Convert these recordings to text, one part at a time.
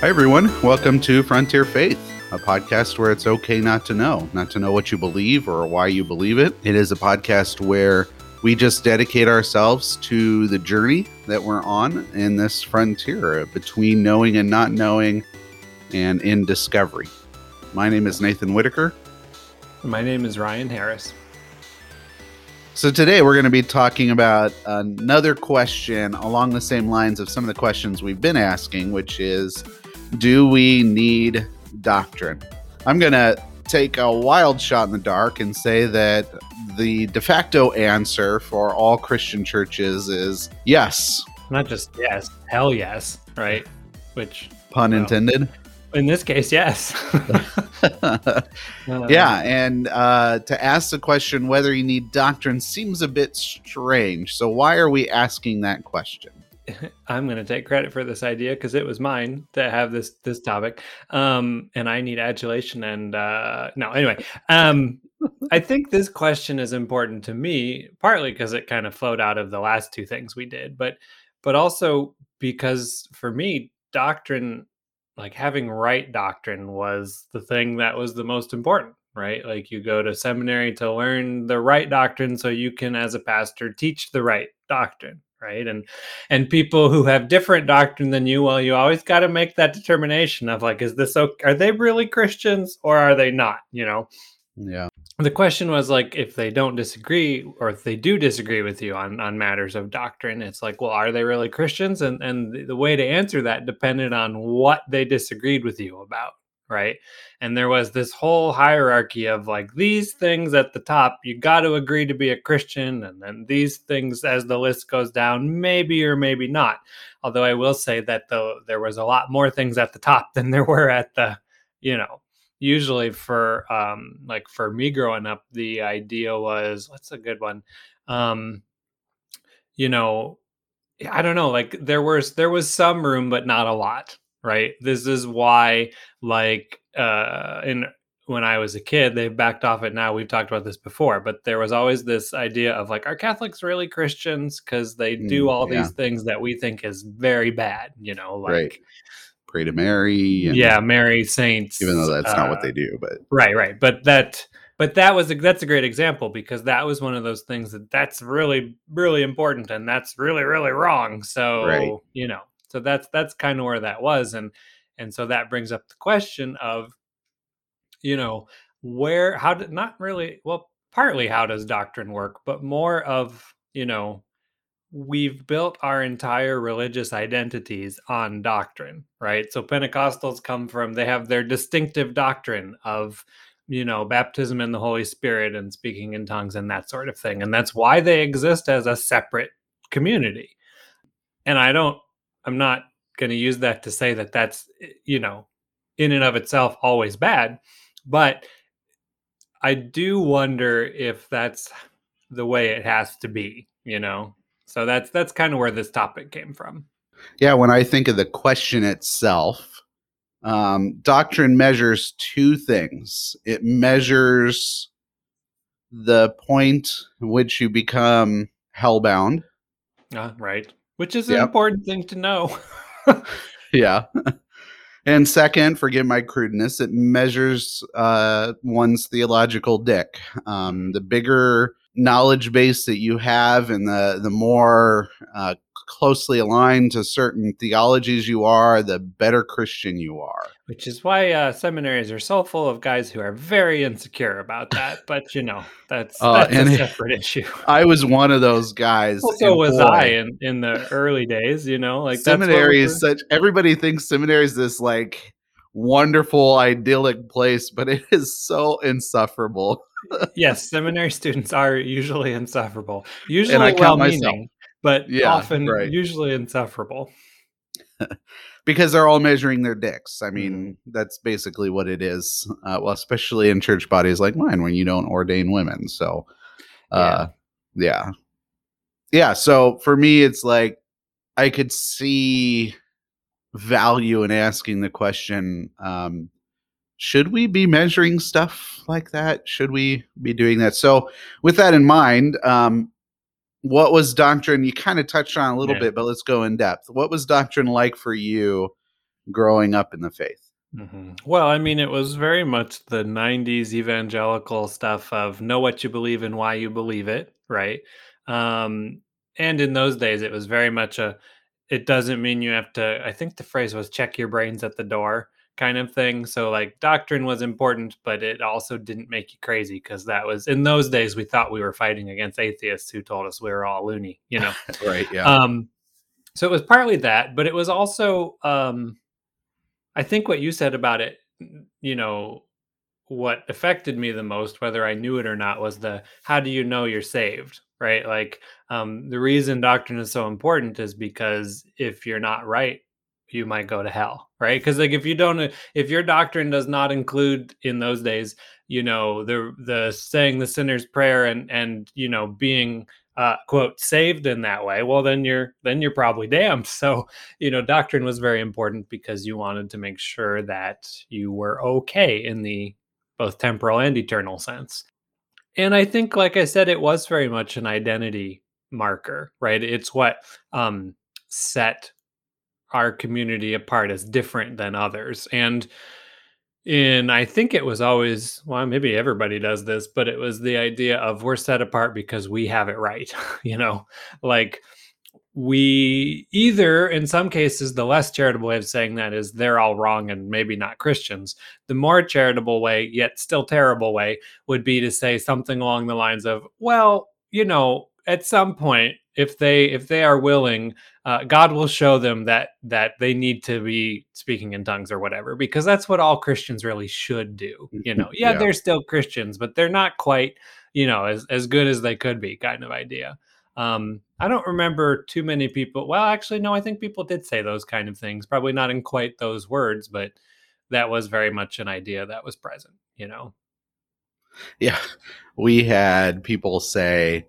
Hi, everyone. Welcome to Frontier Faith, a podcast where it's okay not to know, not to know what you believe or why you believe it. It is a podcast where we just dedicate ourselves to the journey that we're on in this frontier between knowing and not knowing and in discovery. My name is Nathan Whitaker. My name is Ryan Harris. So today we're going to be talking about another question along the same lines of some of the questions we've been asking, which is do we need doctrine? I'm going to take a wild shot in the dark and say that the de facto answer for all Christian churches is yes. Not just yes, hell yes, right? Which pun well, intended. In this case, yes. uh, yeah, and uh, to ask the question whether you need doctrine seems a bit strange. So, why are we asking that question? I'm going to take credit for this idea because it was mine to have this this topic, um, and I need adulation. And uh, no, anyway, um, I think this question is important to me, partly because it kind of flowed out of the last two things we did, but but also because for me, doctrine, like having right doctrine, was the thing that was the most important. Right, like you go to seminary to learn the right doctrine, so you can, as a pastor, teach the right doctrine right? And and people who have different doctrine than you well you always got to make that determination of like is this okay are they really christians or are they not you know? Yeah. The question was like if they don't disagree or if they do disagree with you on on matters of doctrine it's like well are they really christians? And and the way to answer that depended on what they disagreed with you about right? And there was this whole hierarchy of like these things at the top, you got to agree to be a Christian, and then these things as the list goes down, maybe or maybe not. Although I will say that though there was a lot more things at the top than there were at the, you know, usually for um like for me growing up, the idea was what's a good one? Um, you know, I don't know, like there was there was some room, but not a lot right? This is why, like, uh, in when I was a kid, they've backed off it now. We've talked about this before, but there was always this idea of like, are Catholics really Christians? Because they do mm, all yeah. these things that we think is very bad, you know, like right. pray to Mary. yeah, Mary saints. Even though that's uh, not what they uh, do, but right, right. But that, but that was a, that's a great example because that was one of those things that that's really, really important, and that's really, really wrong. So right. you know, so that's that's kind of where that was, and and so that brings up the question of, you know, where how did not really well partly how does doctrine work, but more of you know we've built our entire religious identities on doctrine, right? So Pentecostals come from, they have their distinctive doctrine of, you know, baptism in the Holy Spirit and speaking in tongues and that sort of thing. And that's why they exist as a separate community. And I don't I'm not going to use that to say that that's, eh, you know, in and of itself always bad. But I do wonder if that's the way it has to be, you know? So that's that's kind of where this topic came from. Yeah, when I think of the question itself, um, doctrine measures two things. It measures the point in which you become hellbound. Uh, right which is an yep. important thing to know. yeah. And second, forgive my crudeness, it measures uh, one's theological dick. Um, the bigger knowledge base that you have and the, the more uh, closely aligned to certain theologies you are, the better Christian you are. Which is why uh, seminaries are so full of guys who are very insecure about that. But you know, that's, uh, that's a separate issue. I was one of those guys. Well, so was boy, I in, in the early days. You know, like seminary is such. Everybody thinks seminary is this like wonderful, idyllic place, but it is so insufferable. yes, seminary students are usually insufferable. Usually well-meaning, but yeah, often right. usually insufferable. Because they're all measuring their dicks. I mean, mm-hmm. that's basically what it is. Uh, well, especially in church bodies like mine, when you don't ordain women. So, uh, yeah. yeah, yeah. So for me, it's like I could see value in asking the question: um, Should we be measuring stuff like that? Should we be doing that? So, with that in mind, um, what was doctrine? You kind of touched on a little yeah. bit, but let's go in depth. What was doctrine like for you growing up in the faith. Mm-hmm. Well, I mean, it was very much the 90s evangelical stuff of know what you believe and why you believe it, right? Um, and in those days, it was very much a it doesn't mean you have to, I think the phrase was check your brains at the door kind of thing. So, like, doctrine was important, but it also didn't make you crazy because that was in those days we thought we were fighting against atheists who told us we were all loony, you know? right. Yeah. Um, so it was partly that, but it was also, um, I think what you said about it, you know, what affected me the most, whether I knew it or not, was the how do you know you're saved? Right. Like um, the reason doctrine is so important is because if you're not right, you might go to hell. Right. Because like if you don't, if your doctrine does not include in those days, you know, the the saying the sinner's prayer and and you know being uh, quote saved in that way well then you're then you're probably damned so you know doctrine was very important because you wanted to make sure that you were okay in the both temporal and eternal sense and i think like i said it was very much an identity marker right it's what um set our community apart as different than others. And in I think it was always well maybe everybody does this but it was the idea of we're set apart because we have it right you know? Like we either in some cases the less charitable way of saying that is they're all wrong and maybe not Christians the more charitable way yet still terrible way would be to say something along the lines of well you know at some point if they if they are willing uh, god will show them that that they need to be speaking in tongues or whatever because that's what all christians really should do you know? Yeah, yeah. they're still christians but they're not quite you know as, as good as they could be kind of idea. Um, i don't remember too many people well actually no i think people did say those kind of things probably not in quite those words but that was very much an idea that was present you know? Yeah. We had people say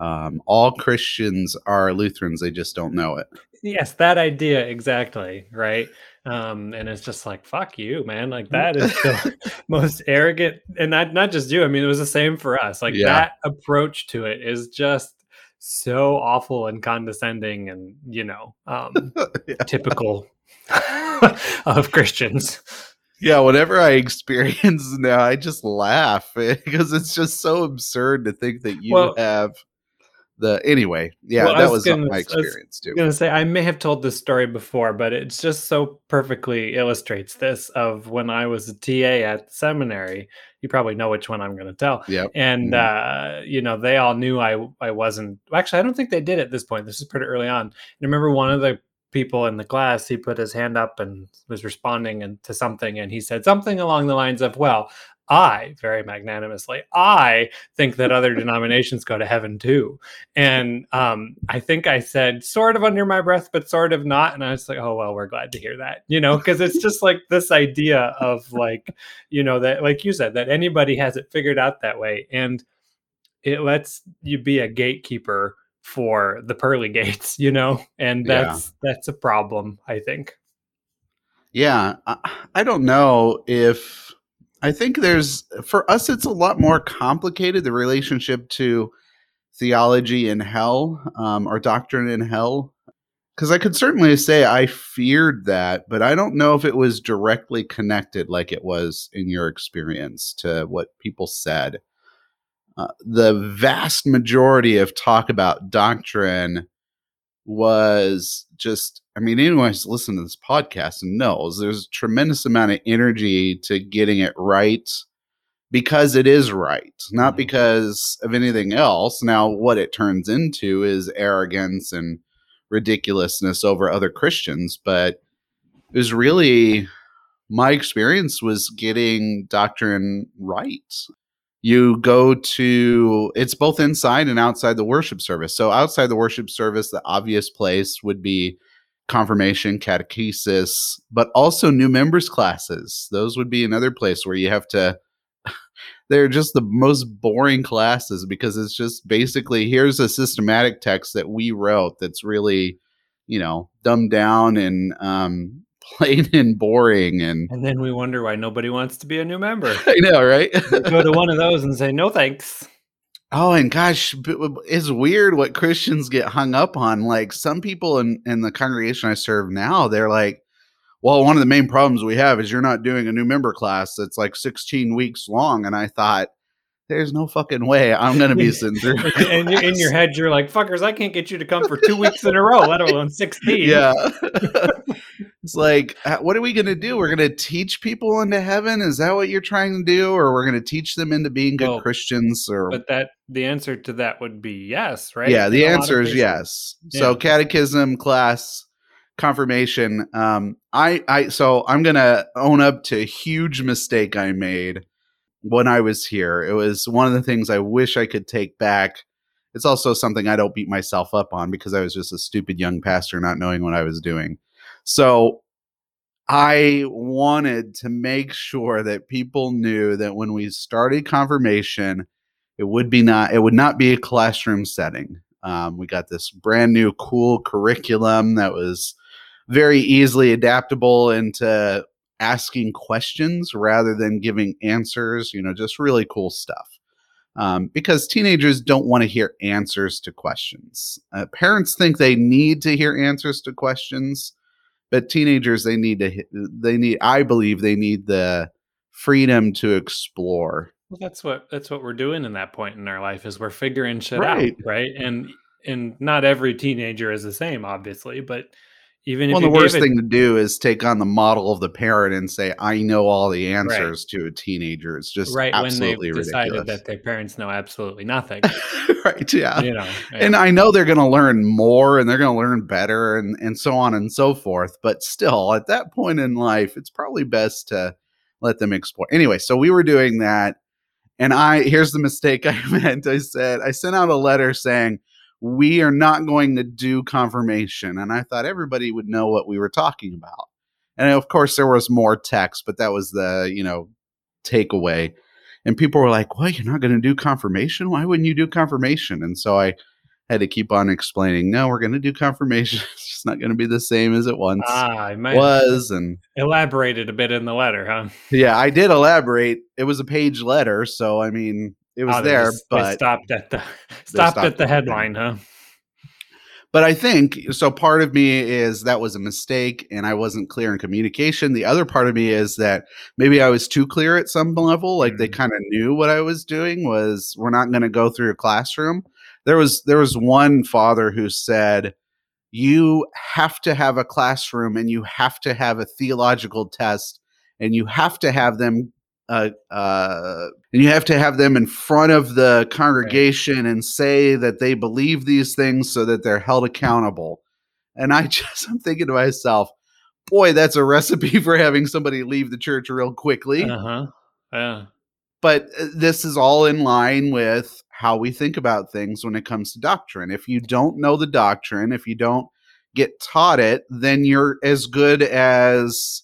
um, all Christians are Lutherans; they just don't know it. Yes, that idea exactly, right? Um, and it's just like fuck you, man. Like that is the most arrogant, and not not just you. I mean, it was the same for us. Like yeah. that approach to it is just so awful and condescending, and you know, um, typical of Christians. Yeah, whenever I experience now, I just laugh because it's just so absurd to think that you well, have the anyway yeah well, that was, was gonna, my experience too. gonna say i may have told this story before but it just so perfectly illustrates this of when i was a ta at seminary. You probably know which one i'm gonna tell. Yeah and mm-hmm. uh you know they all knew i i wasn't actually i don't think they did at this point. This is pretty early on. And I remember one of the people in the class he put his hand up and was responding and to something and he said something along the lines of well I, very magnanimously, I think that other denominations go to heaven too. And um, I think I said sort of under my breath, but sort of not. And I was like, oh, well, we're glad to hear that, you know, because it's just like this idea of like, you know, that, like you said, that anybody has it figured out that way. And it lets you be a gatekeeper for the pearly gates, you know, and that's yeah. that's a problem, I think. Yeah, I, I don't know if I think there's for us it's a lot more complicated the relationship to theology in hell um, or doctrine in hell because I could certainly say I feared that, but I don't know if it was directly connected like it was in your experience to what people said. Uh, the vast majority of talk about doctrine was just I mean, anyone who's listened to this podcast knows there's a tremendous amount of energy to getting it right because it is right, not mm-hmm. because of anything else. Now, what it turns into is arrogance and ridiculousness over other Christians, but it was really my experience was getting doctrine right you go to it's both inside and outside the worship service. So outside the worship service, the obvious place would be confirmation, catechesis, but also new members classes. Those would be another place where you have to they're just the most boring classes because it's just basically here's a systematic text that we wrote that's really, you know, dumbed down and um, plain and boring and and then we wonder why nobody wants to be a new member. I know right? Go to one of those and say no thanks. Oh and gosh it's weird what christians get hung up on. Like some people in in the congregation i serve now they're like well, one of the main problems we have is you're not doing a new member class that's like 16 weeks long. And I thought, there's no fucking way I'm going to be sitting through. and you're, in your head, you're like, fuckers, I can't get you to come for two weeks in a row, let alone 16. Yeah. it's like, what are we going to do? We're going to teach people into heaven? Is that what you're trying to do? Or we're going to teach them into being good Well, Christians? Or But that the answer to that would be yes, right? yeah, the answer is yes. So catechism class confirmation. Um, I, I, so I'm gonna own up to a huge mistake I made when I was here. It was one of the things I wish I could take back. It's also something I don't beat myself up on because I was just a stupid young pastor not knowing what I was doing. So I wanted to make sure that people knew that when we started confirmation, it would be not it would not be a classroom setting. Um, we got this brand new cool curriculum that was very easily adaptable into asking questions rather than giving answers. You know, just really cool stuff. Um, because teenagers don't want to hear answers to questions. Uh, parents think they need to hear answers to questions, but teenagers they need to they need I believe they need the freedom to explore. Well, that's what that's what we're doing in that point in our life is we're figuring shit Right. out, right? And and not every teenager is the same, obviously, but even Well, if the worst it, thing to do is take on the model of the parent and say, "I know all the answers to a teenager." It's just right when absolutely they've decided ridiculous. that their parents know absolutely nothing, right? Yeah. you know. And. I know they're going to learn more and they're going to learn better and, and so on and so forth. But still, at that point in life, it's probably best to let them explore. Anyway, so we were doing that. And I, here's the mistake I meant. I said, I sent out a letter saying, we are not going to do confirmation. And I thought everybody would know what we were talking about. And of course, there was more text, but that was the, you know, takeaway. And people were like, well, you're not going to do confirmation? Why wouldn't you do confirmation? And so I, had to keep on explaining, no, we're going to do confirmation. It's just not going to be the same as it once ah, I was. And elaborated a bit in the letter, huh? yeah, I did elaborate. It was a page letter. So, I mean, it was Oh, there, just- but, stopped at the stopped stopped at the headline, huh? but I think so. Part of me is that was a mistake and I wasn't clear in communication. The other part of me is that maybe I was too clear at some level. Like they Mm. kind of knew what I was doing was we're not going to go through a classroom. There was, there was one father who said, you have to have a classroom and you have to have a theological test and you have to have them uh, uh, and you have to have them in front of the congregation and say that they believe these things so that they're held accountable and i just i'm thinking to myself boy that's a recipe for having somebody leave the church real quickly Uh huh. Yeah. but uh, this is all in line with how we think about things when it comes to doctrine. If you don't know the doctrine, if you don't get taught it, then you're as good as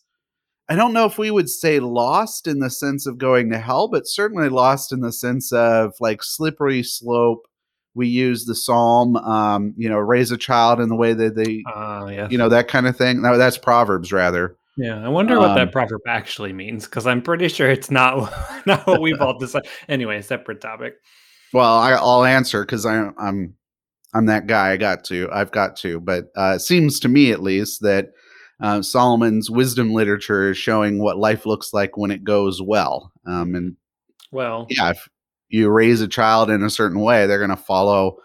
I don't know if we would say lost in the sense of going to hell, but certainly lost in the sense of like slippery slope. We use the psalm, um, you know, raise a child in the way that they, Uh, yeah. you know, that kind of thing. No, that's Proverbs rather. Yeah, I wonder what Um, that proverb actually means because I'm pretty sure it's not not what we've all decided. Anyway, separate topic. Well, I, I'll answer because I'm I'm I'm that guy. I got to. I've got to. But uh, it seems to me, at least, that uh, Solomon's wisdom literature is showing what life looks like when it goes well. Um, and Well, yeah, if you raise a child in a certain way, they're going to follow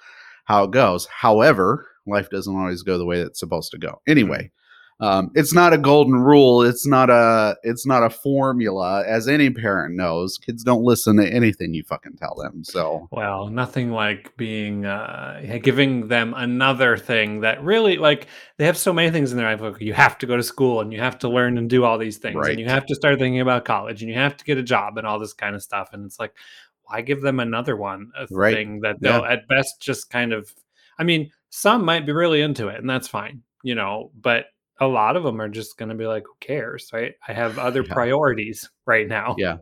how it goes. However, life doesn't always go the way it's supposed to go. Anyway, um, it's not a golden rule. It's not a it's not a formula, as any parent knows. Kids don't listen to anything you fucking tell them. So well, nothing like being uh giving them another thing that really like they have so many things in their life. Like you have to go to school and you have to learn and do all these things, Right. and you have to start thinking about college and you have to get a job and all this kind of stuff. And it's like, why give them another one? A Right. thing that they'll at best just kind of. I mean, some might be really into it, and that's fine, you know, but. A lot of them are just going to be like, "Who cares?" Right? I have other Yeah. priorities right now. Yeah.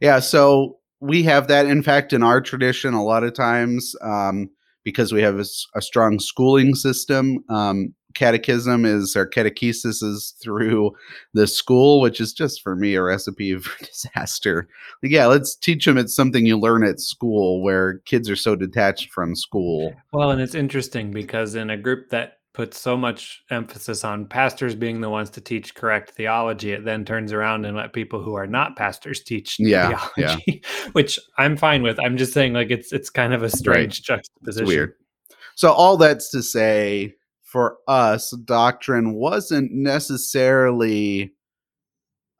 Yeah. So we have that. In fact, in our tradition, a lot of times, um, because we have a strong schooling system, um, catechism is our catechesis is through the school, which is just for me a recipe for disaster. Like, yeah, let's teach them it's something you learn at school where kids are so detached from school. Well, and it's interesting because in a group that puts so much emphasis on pastors being the ones to teach correct theology, it then turns around and let people who are not pastors teach Yeah, theology, which I'm fine with. I'm just saying, like it's it's kind of a strange juxtaposition. It's weird. So all that's to say, for us, doctrine wasn't necessarily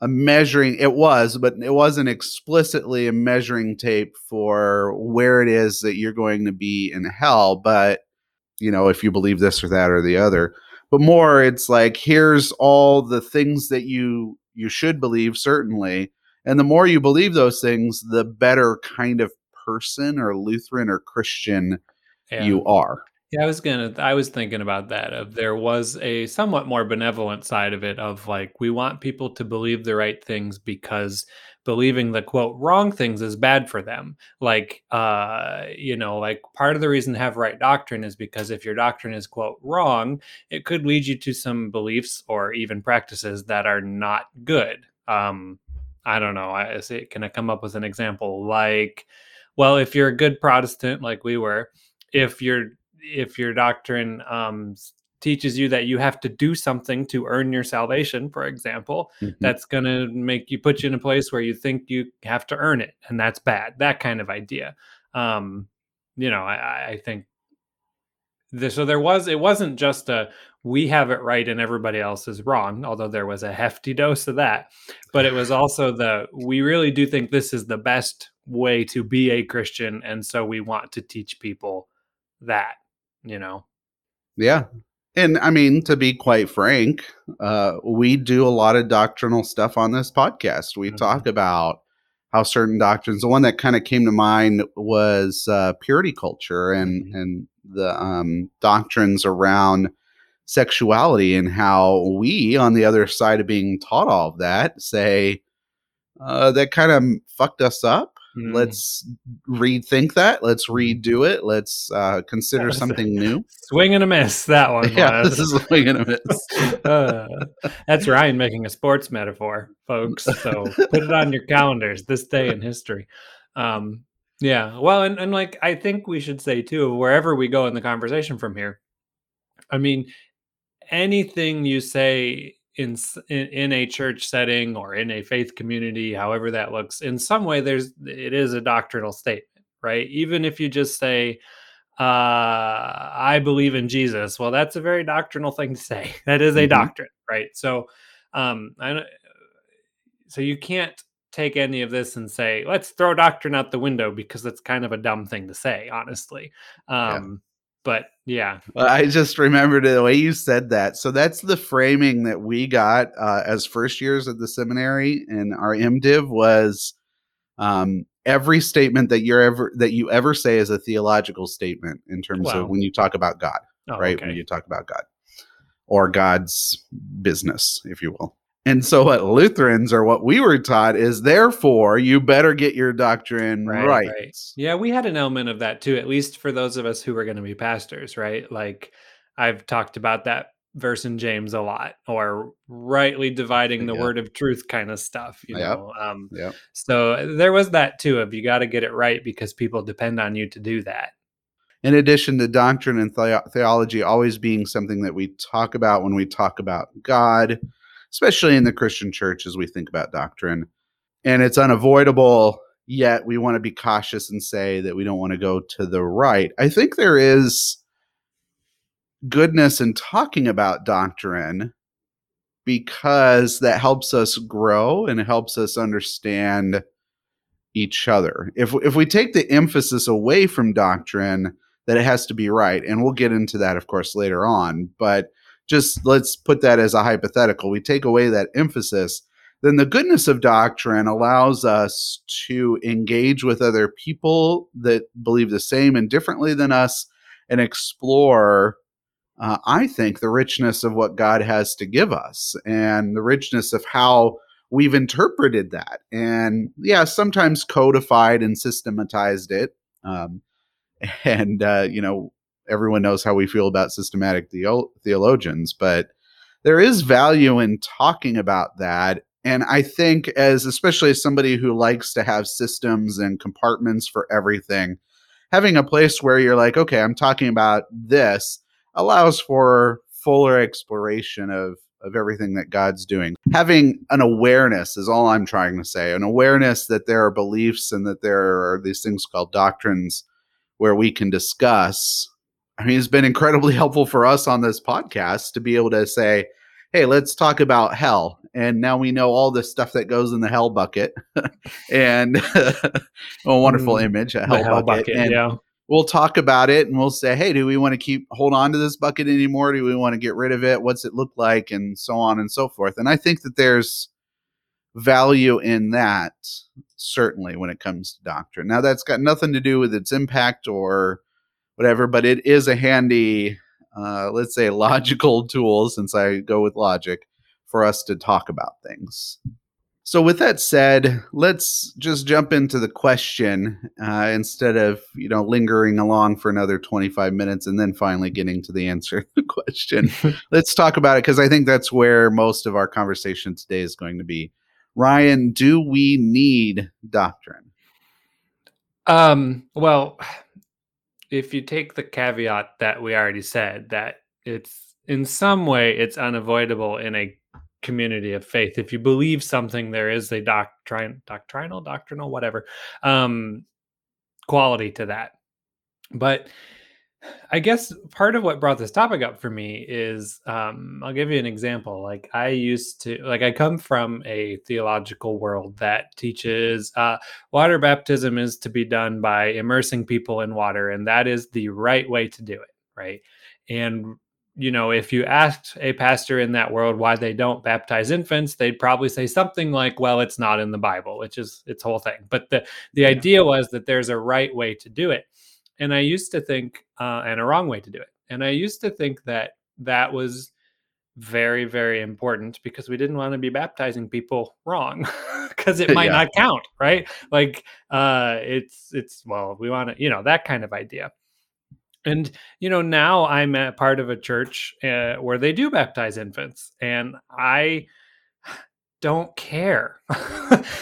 a measuring it was but it wasn't explicitly a measuring tape for where it is that you're going to be in hell but you know if you believe this or that or the other. But more it's like here's all the things that you you should believe certainly. And the more you believe those things the better kind of person or lutheran or christian Yeah. you are. Yeah, I was gonna I was thinking about that of there was a somewhat more benevolent side of it of like we want people to believe the right things because believing the quote wrong things is bad for them. Like uh you know, like part of the reason to have right doctrine is because if your doctrine is quote wrong, it could lead you to some beliefs or even practices that are not good. Um I don't know. I say, can I come up with an example like well, if you're a good Protestant like we were, if you're if your doctrine um, teaches you that you have to do something to earn your salvation, for example, Mhm. that's going to make you put you in a place where you think you have to earn it, and that's bad. That kind of idea. Um, you know, I, I- I think. The, so there was it wasn't just a we have it right and everybody else is wrong although there was a hefty dose of that but it was also the we really do think this is the best way to be a christian and so we want to teach people that you know Yeah. And I mean, to be quite frank, uh, we do a lot of doctrinal stuff on this podcast. We Mhm. talk about how certain doctrines, the one that kind of came to mind was uh, purity culture and, Mhm. and the um, doctrines around sexuality and how we, on the other side of being taught all of that, say uh, that kind of fucked us up. Mm. Let's rethink that. Let's redo it. Let's uh, consider a- something new. swing and a miss that one Yeah, was. this is what we're gonna miss. Uh, that's ryan making a sports metaphor folks so put it on your calendars this day in history um yeah well and, and like i think we should say too wherever we go in the conversation from here i mean anything you say in, in in a church setting or in a faith community however that looks in some way there's it is a doctrinal statement right? Even if you just say uh i believe in jesus well that's a very doctrinal thing to say. That is a Mhm. doctrine right? So um I, don't- so you can't take any of this and say let's throw doctrine out the window because that's kind of a dumb thing to say honestly. Um but yeah I just remembered the way you said that. So that's the framing that we got uh, as first years at the seminary, and our MDiv was um, every statement that you're ever that you ever say is a theological statement in terms Wow. of when you talk about God, oh, right? okay. When you talk about God or God's business, if you will. And so, what Lutherans or what we were taught is, therefore, you better get your doctrine Right, right. right. Yeah, we had an element of that too, at least for those of us who were going to be pastors, right? Like I've talked about that verse in James a lot, or rightly dividing the Yeah. word of truth kind of stuff, you Yep. know. Um, Yep. so there was that too of you got to get it right because people depend on you to do that. in addition to doctrine and the- theology always being something that we talk about when we talk about God, especially in the Christian church as we think about doctrine. And it's unavoidable, yet we want to be cautious and say that we don't want to go to the right. I think there is goodness in talking about doctrine because that helps us grow and helps us understand each other. If if we take the emphasis away from doctrine that it has to be right, and we'll get into that of course later on, but just let's put that as a hypothetical. We take away that emphasis, then the goodness of doctrine allows us to engage with other people that believe the same and differently than us and explore uh, I think the richness of what God has to give us and the richness of how we've interpreted that. And yeah, sometimes codified and systematized it. Um, and, uh, you know, everyone knows how we feel about systematic theo- theologians, but there is value in talking about that. And I think, as especially as somebody who likes to have systems and compartments for everything, having a place where you're like, okay, I'm talking about this allows for fuller exploration of of everything that God's doing. Having an awareness is all I'm trying to say. An awareness that there are beliefs and that there are these things called doctrines where we can discuss. I mean, it's been incredibly helpful for us on this podcast to be able to say, hey, let's talk about hell. And now we know all the stuff that goes in the hell bucket. and a wonderful mm, image, a hell, hell bucket. bucket. And yeah. we'll talk about it and we'll say, hey, do we want to keep hold on to this bucket anymore? Do we want to get rid of it? What's it look like? And so on and so forth. And I think that there's value in that, certainly, when it comes to doctrine. Now, that's got nothing to do with its impact or whatever, but it is a handy uh, let's say logical tool since I go with logic for us to talk about things. So with that said, let's just jump into the question uh, instead of you know lingering along for another 25 minutes and then finally getting to the answer to the question. let's talk about it because I think that's where most of our conversation today is going to be. Ryan, do we need doctrine? Um, well, if you take the caveat that we already said that it's in some way it's unavoidable in a community of faith. If you believe something there is a doctrine doctrinal doctrinal whatever um quality to that. But I guess part of what brought this topic up for me is um, I'll give you an example. Like I used to, like I come from a theological world that teaches uh, water baptism is to be done by immersing people in water, and that is the right way to do it, right? And you know, if you asked a pastor in that world why they don't baptize infants, they'd probably say something like, "Well, it's not in the Bible," which is its whole thing. But the the yeah. idea was that there's a right way to do it and I used to think, uh, and a wrong way to do it. And I used to think that that was very, very important because we didn't want to be baptizing people wrong because it might yeah. not count, right? Like, uh, it's, it's, well, we want to, you know, that kind of idea. And, you know, now I'm a part of a church uh, where they do baptize infants. And I, don't care.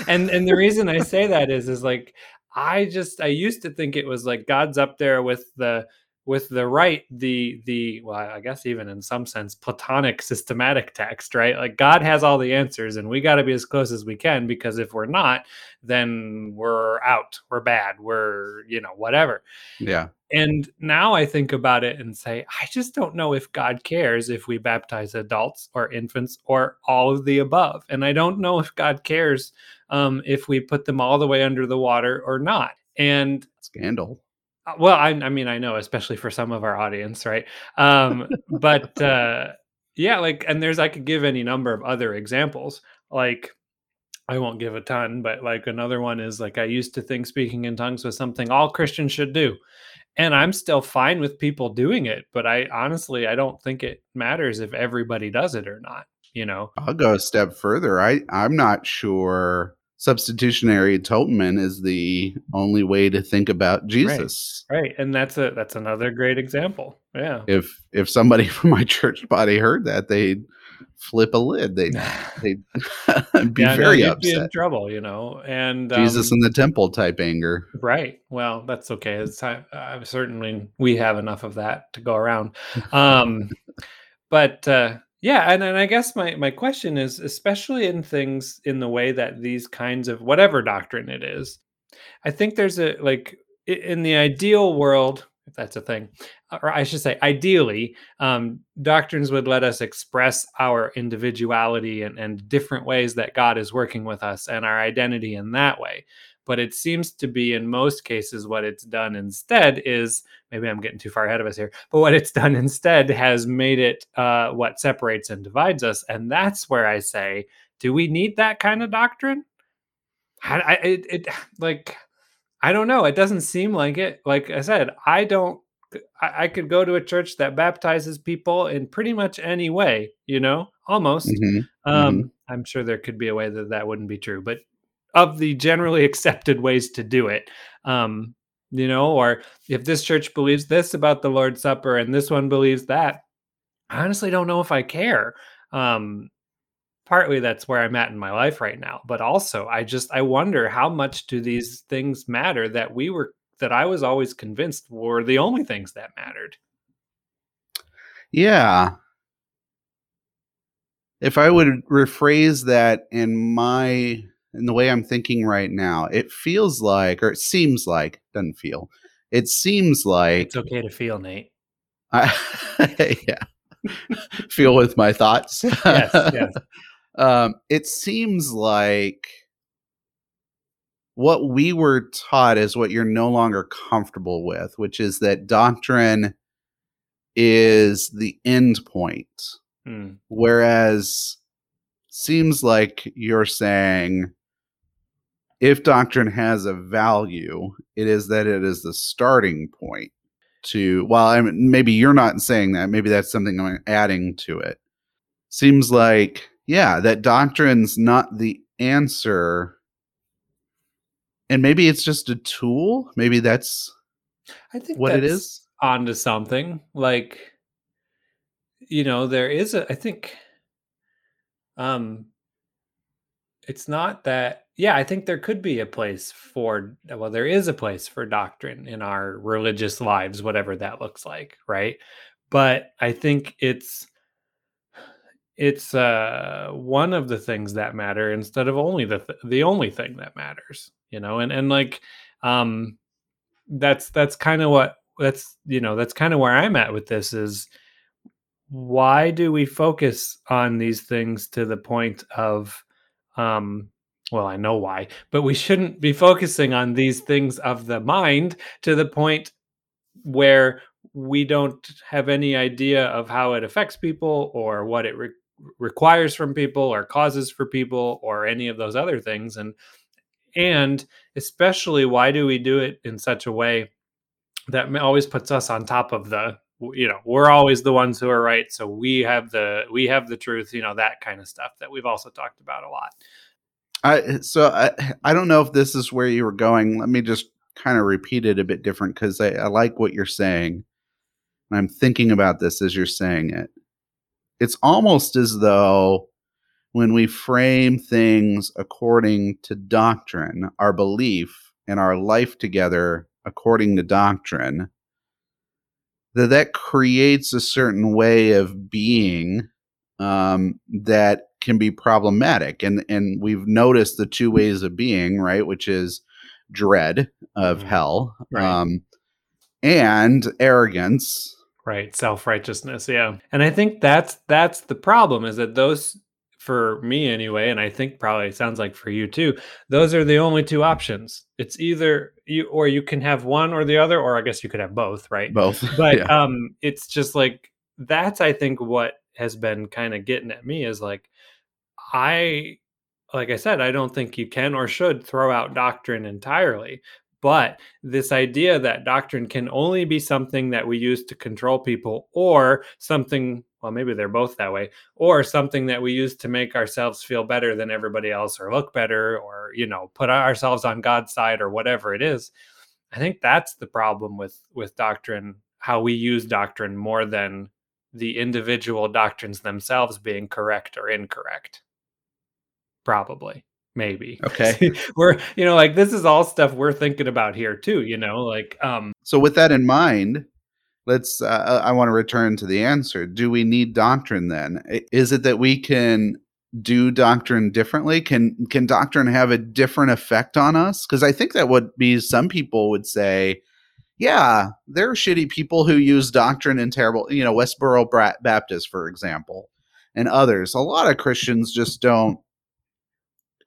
and and the reason I say that is is like I just I used to think it was like God's up there with the with the right the the well I guess even in some sense platonic systematic text right? Like God has all the answers and we got to be as close as we can because if we're not then we're out we're bad we're you know whatever. Yeah and now I think about it and say I just don't know if God cares if we baptize adults or infants or all of the above and I don't know if God cares um, if we put them all the way under the water or not. And scandal. Uh, well, I, I mean, I know, especially for some of our audience, right? Um, but uh, yeah, like, and there's, I could give any number of other examples. Like, I won't give a ton, but like another one is like, I used to think speaking in tongues was something all Christians should do. And I'm still fine with people doing it, but I honestly, I don't think it matters if everybody does it or not you know? I'll go a step further. I i'm not sure substitutionary atonement is the only way to think about jesus. right. right and that's a that's another great example yeah. If if somebody from my church body heard that they'd flip a lid they they'd be yeah, very no, upset be in trouble you know and jesus um, in the temple type anger. Right. Well that's okay. It's time uh, certainly we have enough of that to go around. Um but uh yeah, and, and I guess my my question is, especially in things in the way that these kinds of whatever doctrine it is, I think there's a like in the ideal world, if that's a thing, or I should say, ideally, um, doctrines would let us express our individuality and, and different ways that God is working with us and our identity in that way. But it seems to be in most cases what it's done instead is maybe i'm getting too far ahead of us here but what it's done instead has made it uh, what separates and divides us and that's where i say do we need that kind of doctrine? I, I it, it like i don't know it doesn't seem like it like i said i don't I, I could go to a church that baptizes people in pretty much any way you know almost mm-hmm. um mm-hmm. i'm sure there could be a way that that wouldn't be true but of the generally accepted ways to do it. Um, you know, or if this church believes this about the Lord's Supper and this one believes that, I honestly don't know if I care. Um, partly that's where I'm at in my life right now, but also I just I wonder how much do these things matter that we were that I was always convinced were the only things that mattered. Yeah. if I would rephrase that in my in the way I'm thinking right now, it feels like, or it seems like, doesn't feel. It seems like It's okay to feel, Nate. I, yeah, feel with my thoughts. Yes, yes. um, it seems like what we were taught is what you're no longer comfortable with, which is that doctrine is the end point. Hmm. Whereas seems like you're saying if doctrine has a value, it is that it is the starting point to well, I mean, maybe you're not saying that, maybe that's something I'm adding to it. Seems like, yeah, that doctrine's not the answer. And maybe it's just a tool. Maybe that's I think what it is. onto something. Like, you know, there is a. I think, um, it's not that. Yeah, I think there could be a place for. Well, there is a place for doctrine in our religious lives, whatever that looks like, right? But I think it's it's uh one of the things that matter instead of only the th- the only thing that matters you know and and like um that's that's kind of what that's you know that's kind of where i'm at with this is why do we focus on these things to the point of um well i know why but we shouldn't be focusing on these things of the mind to the point where we don't have any idea of how it affects people or what it re- requires from people or causes for people or any of those other things and and especially why do we do it in such a way that always puts us on top of the you know we're always the ones who are right so we have the we have the truth you know that kind of stuff that we've also talked about a lot I so I I don't know if this is where you were going. Let me just kind of repeat it a bit different because I, I like what you're saying. I'm thinking about this as you're saying it. It's almost as though when we frame things according to doctrine, our belief and our life together according to doctrine, that that creates a certain way of being um, that can be problematic. And and we've noticed the two ways of being, right? Which is dread of Mhm. hell Right. um, and arrogance. Right self-righteousness yeah and i think that's that's the problem is that those for me anyway and i think probably sounds like for you too those are the only two options it's either you or you can have one or the other or i guess you could have both right Both. but yeah. um it's just like that's i think what has been kind of getting at me is like i like i said i don't think you can or should throw out doctrine entirely but this idea that doctrine can only be something that we use to control people or something well maybe they're both that way or something that we use to make ourselves feel better than everybody else or look better or you know put ourselves on god's side or whatever it is I think that's the problem with with doctrine, how we use doctrine more than the individual doctrines themselves being correct or incorrect. Probably, maybe. Okay. we're you know like this is all stuff we're thinking about here too. You know, like um So with that in mind, let's. Uh, I want to return to the answer. Do we need doctrine then? Is it that we can do doctrine differently? Can can doctrine have a different effect on us? Because I think that would be some people would say, yeah, there are shitty people who use doctrine in terrible. You know, Westboro Baptist, for example, and others. A lot of Christians just don't.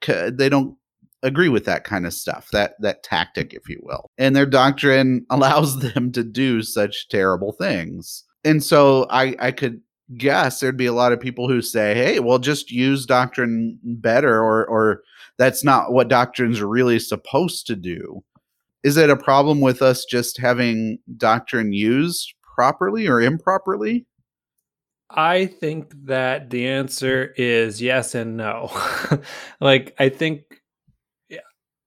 They don't agree with that kind of stuff that that tactic if you will. And their doctrine allows them to do such terrible things. And so i i could guess there'd be a lot of people who say hey well just use doctrine better or or that's not what doctrine's really supposed to do. Is it a problem with us just having doctrine used properly or improperly I think that the answer is yes and no. like I think yeah,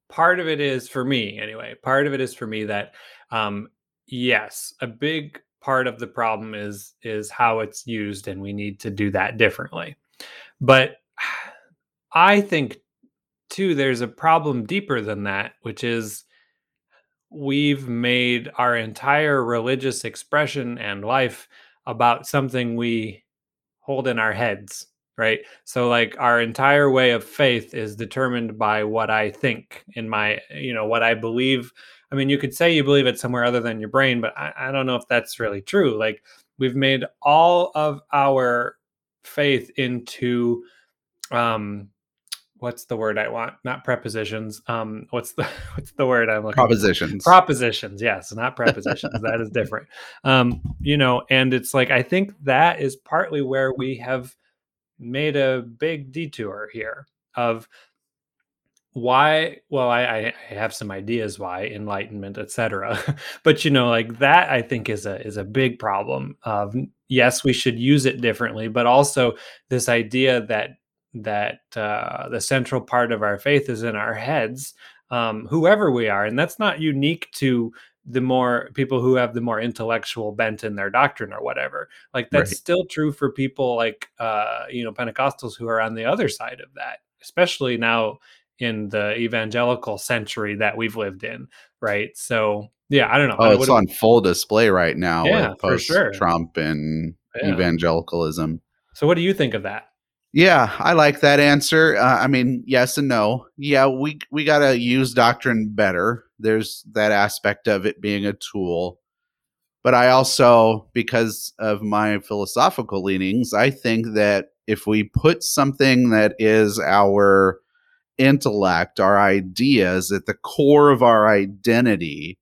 part of it is for me anyway. Part of it is for me that um yes, a big part of the problem is is how it's used and we need to do that differently. But I think too there's a problem deeper than that, which is we've made our entire religious expression and life about something we hold in our heads right? So like our entire way of faith is determined by what I think in my, you know, what I believe. I mean, you could say you believe it somewhere other than your brain, but I, I don't know if that's really true. Like we've made all of our faith into um what's the word I want? Not prepositions. Um, what's the what's the word I'm looking? Propositions. For? Propositions. Yes, not prepositions. that is different. Um, you know, and it's like I think that is partly where we have made a big detour here of why well I, I have some ideas why enlightenment etc but you know like that i think is a is a big problem of yes we should use it differently but also this idea that that uh, the central part of our faith is in our heads, um, whoever we are, and that's not unique to the more people who have the more intellectual bent in their doctrine or whatever. Like that's right. still true for people like uh, you know Pentecostals who are on the other side of that, especially now in the evangelical century that we've lived in, right? So yeah, I don't know. Oh, it's on full display right now. Yeah, for sure. Trump and yeah. evangelicalism. So what do you think of that? Yeah, I like that answer. Uh, I mean, yes and no. Yeah, we we got to use doctrine better. There's that aspect of it being a tool. But I also because of my philosophical leanings, I think that if we put something that is our intellect, our ideas at the core of our identity,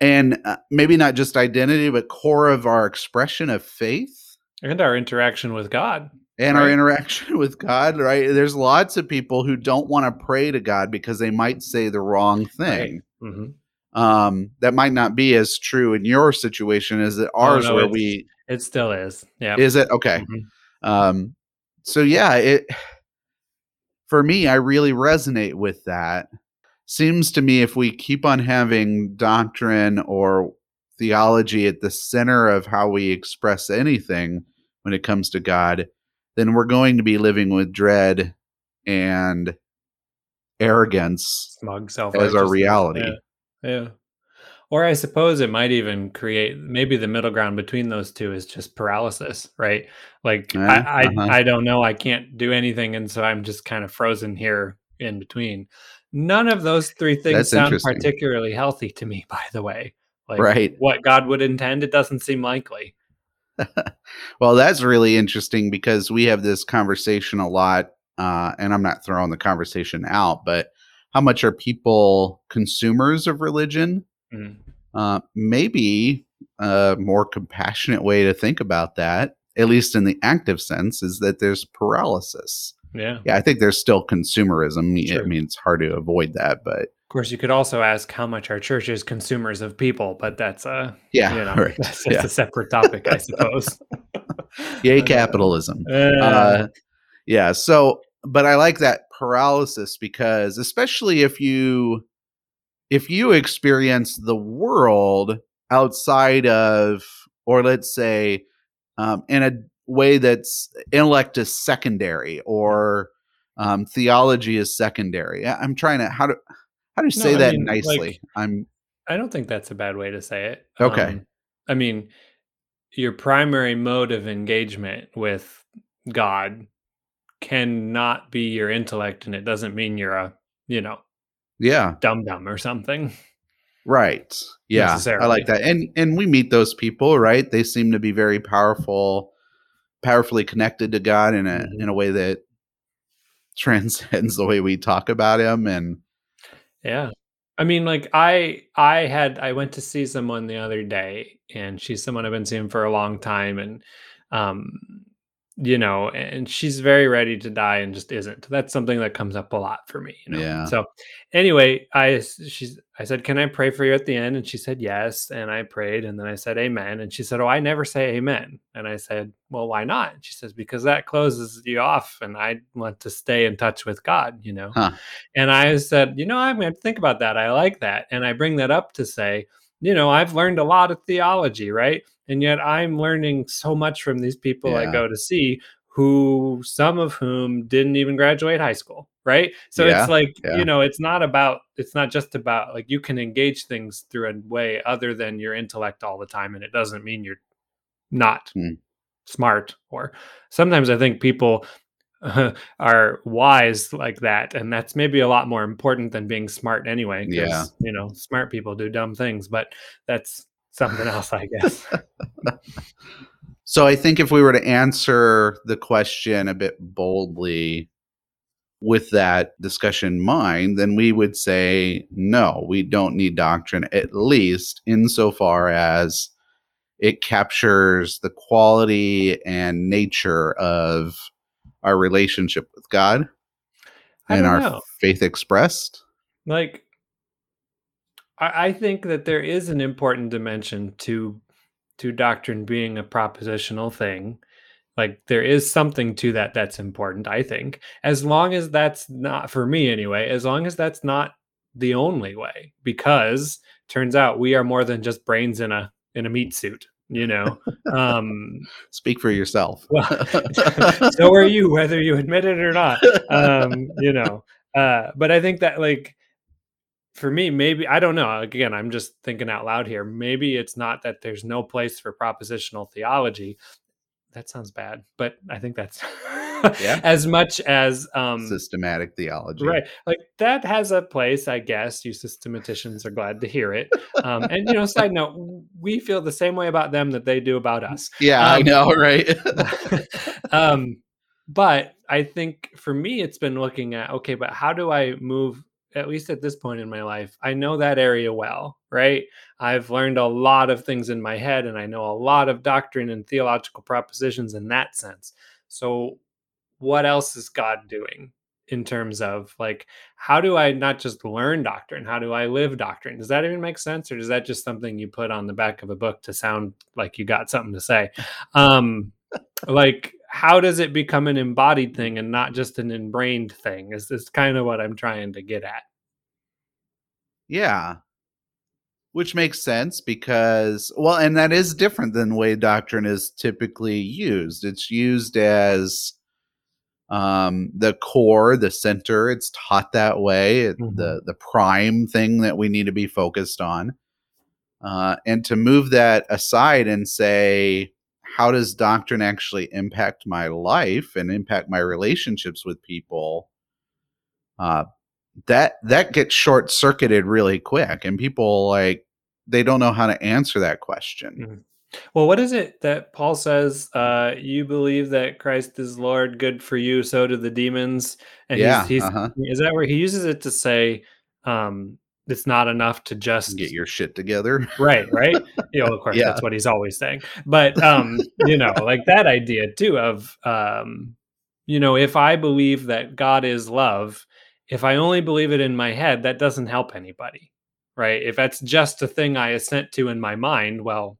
and uh, maybe not just identity, but core of our expression of faith and our interaction with God and right. our interaction with God, right? There's lots of people who don't want to pray to God because they might say the wrong thing. Right. Mm-hmm. Um, that might not be as true in your situation as it ours, oh, no, where we it still is. Yeah, is it okay? Mm-hmm. Um, so yeah, it for me, I really resonate with that. Seems to me if we keep on having doctrine or theology at the center of how we express anything when it comes to God, then we're going to be living with dread and arrogance smug self as our reality. Yeah. yeah. Or I suppose it might even create maybe the middle ground between those two is just paralysis, right? Like uh, I I, uh-huh. I don't know, I can't do anything, and so I'm just kind of frozen here in between. None of those three things That's sound particularly healthy to me, by the way. Like right. what God would intend, it doesn't seem likely. well, that's really interesting because we have this conversation a lot, uh, and I'm not throwing the conversation out, but how much are people consumers of religion? Mm. Uh, maybe a more compassionate way to think about that, at least in the active sense, is that there's paralysis. Yeah. Yeah, I think there's still consumerism. Sure. I mean, it's hard to avoid that, but of course, you could also ask how much our church is consumers of people, but that's a yeah, you know, right. that's, yeah. a separate topic, I suppose. Yay, capitalism. Uh, uh, yeah. So, but I like that paralysis because, especially if you if you experience the world outside of, or let's say, um, in a way that's intellect is secondary or um, theology is secondary. I'm trying to how to how do you say no, that mean, nicely? Like, I'm. I don't think that's a bad way to say it. Okay. Um, I mean, your primary mode of engagement with God cannot be your intellect, and it doesn't mean you're a, you know, yeah, dumb dumb or something. Right. Yeah. I like that. And and we meet those people, right? They seem to be very powerful, powerfully connected to God in a mm-hmm. in a way that transcends the way we talk about him and yeah. I mean, like I I had I went to see someone the other day and she's someone I've been seeing for a long time and um you know, and she's very ready to die and just isn't. That's something that comes up a lot for me, you know. Yeah. So anyway, I she's I said, "Can I pray for you at the end?" And she said, "Yes." And I prayed, and then I said, "Amen." And she said, "Oh, I never say amen." And I said, "Well, why not?" And she says, "Because that closes you off, and I want to stay in touch with God, you know." Huh. And I said, "You know, I'm going to think about that. I like that." And I bring that up to say, you know, I've learned a lot of theology, right? And yet I'm learning so much from these people yeah. I go to see who some of whom didn't even graduate high school, right? So yeah, it's like, yeah. you know, it's not about it's not just about like you can engage things through a way other than your intellect all the time and it doesn't mean you're not mm. smart or sometimes i think people uh, are wise like that and that's maybe a lot more important than being smart anyway because Yeah. you know smart people do dumb things but that's something else i guess So I think if we were to answer the question a bit boldly with that discussion in mind, then we would say no, we don't need doctrine, at least insofar as it captures the quality and nature of our relationship with God and our know. faith expressed. like I, I think that there is an important dimension to to doctrine being a propositional thing like there is something to that that's important i think. As long as that's not for me anyway as long as that's not the only way because turns out we are more than just brains in a in a meat suit you know? Um Speak for yourself. well so are you whether you admit it or not um you know? Uh but i think that like for me maybe i don't know again i'm just thinking out loud here maybe it's not that there's no place for propositional theology that sounds bad but i think that's Yeah. as much as um Systematic theology. right like that has a place i guess you systematicians are glad to hear it um and you know side note we feel the same way about them that they do about us Yeah, I Um, know, right? um, but I think for me, it's been looking at okay, but how do I move? At least at this point in my life, I know that area well, right? I've learned a lot of things in my head, and I know a lot of doctrine and theological propositions in that sense. So, what else is God doing in terms of like, how do I not just learn doctrine? How do I live doctrine? Does that even make sense, or is that just something you put on the back of a book to sound like you got something to say? Um, like how does it become an embodied thing and not just an inbrained thing is this kind of what i'm trying to get at Yeah. Which makes sense because, well, and that is different than the way doctrine is typically used. It's used as um, the core, the center. It's taught that way, Mhm. the the prime thing that we need to be focused on. Uh, and to move that aside and say, how does doctrine actually impact my life and impact my relationships with people? Uh, that that gets short circuited really quick and people like they don't know how to answer that question. Well what is it that paul says uh you believe that christ is lord good for you so do the demons and yeah he's, he's uh-huh. is that where he uses it to say um it's not enough to just get your shit together. Right right? You know of course Yeah. that's what he's always saying. But um you know like that idea too of um you know if i believe that god is love if i only believe it in my head that doesn't help anybody right? If that's just a thing i assent to in my mind well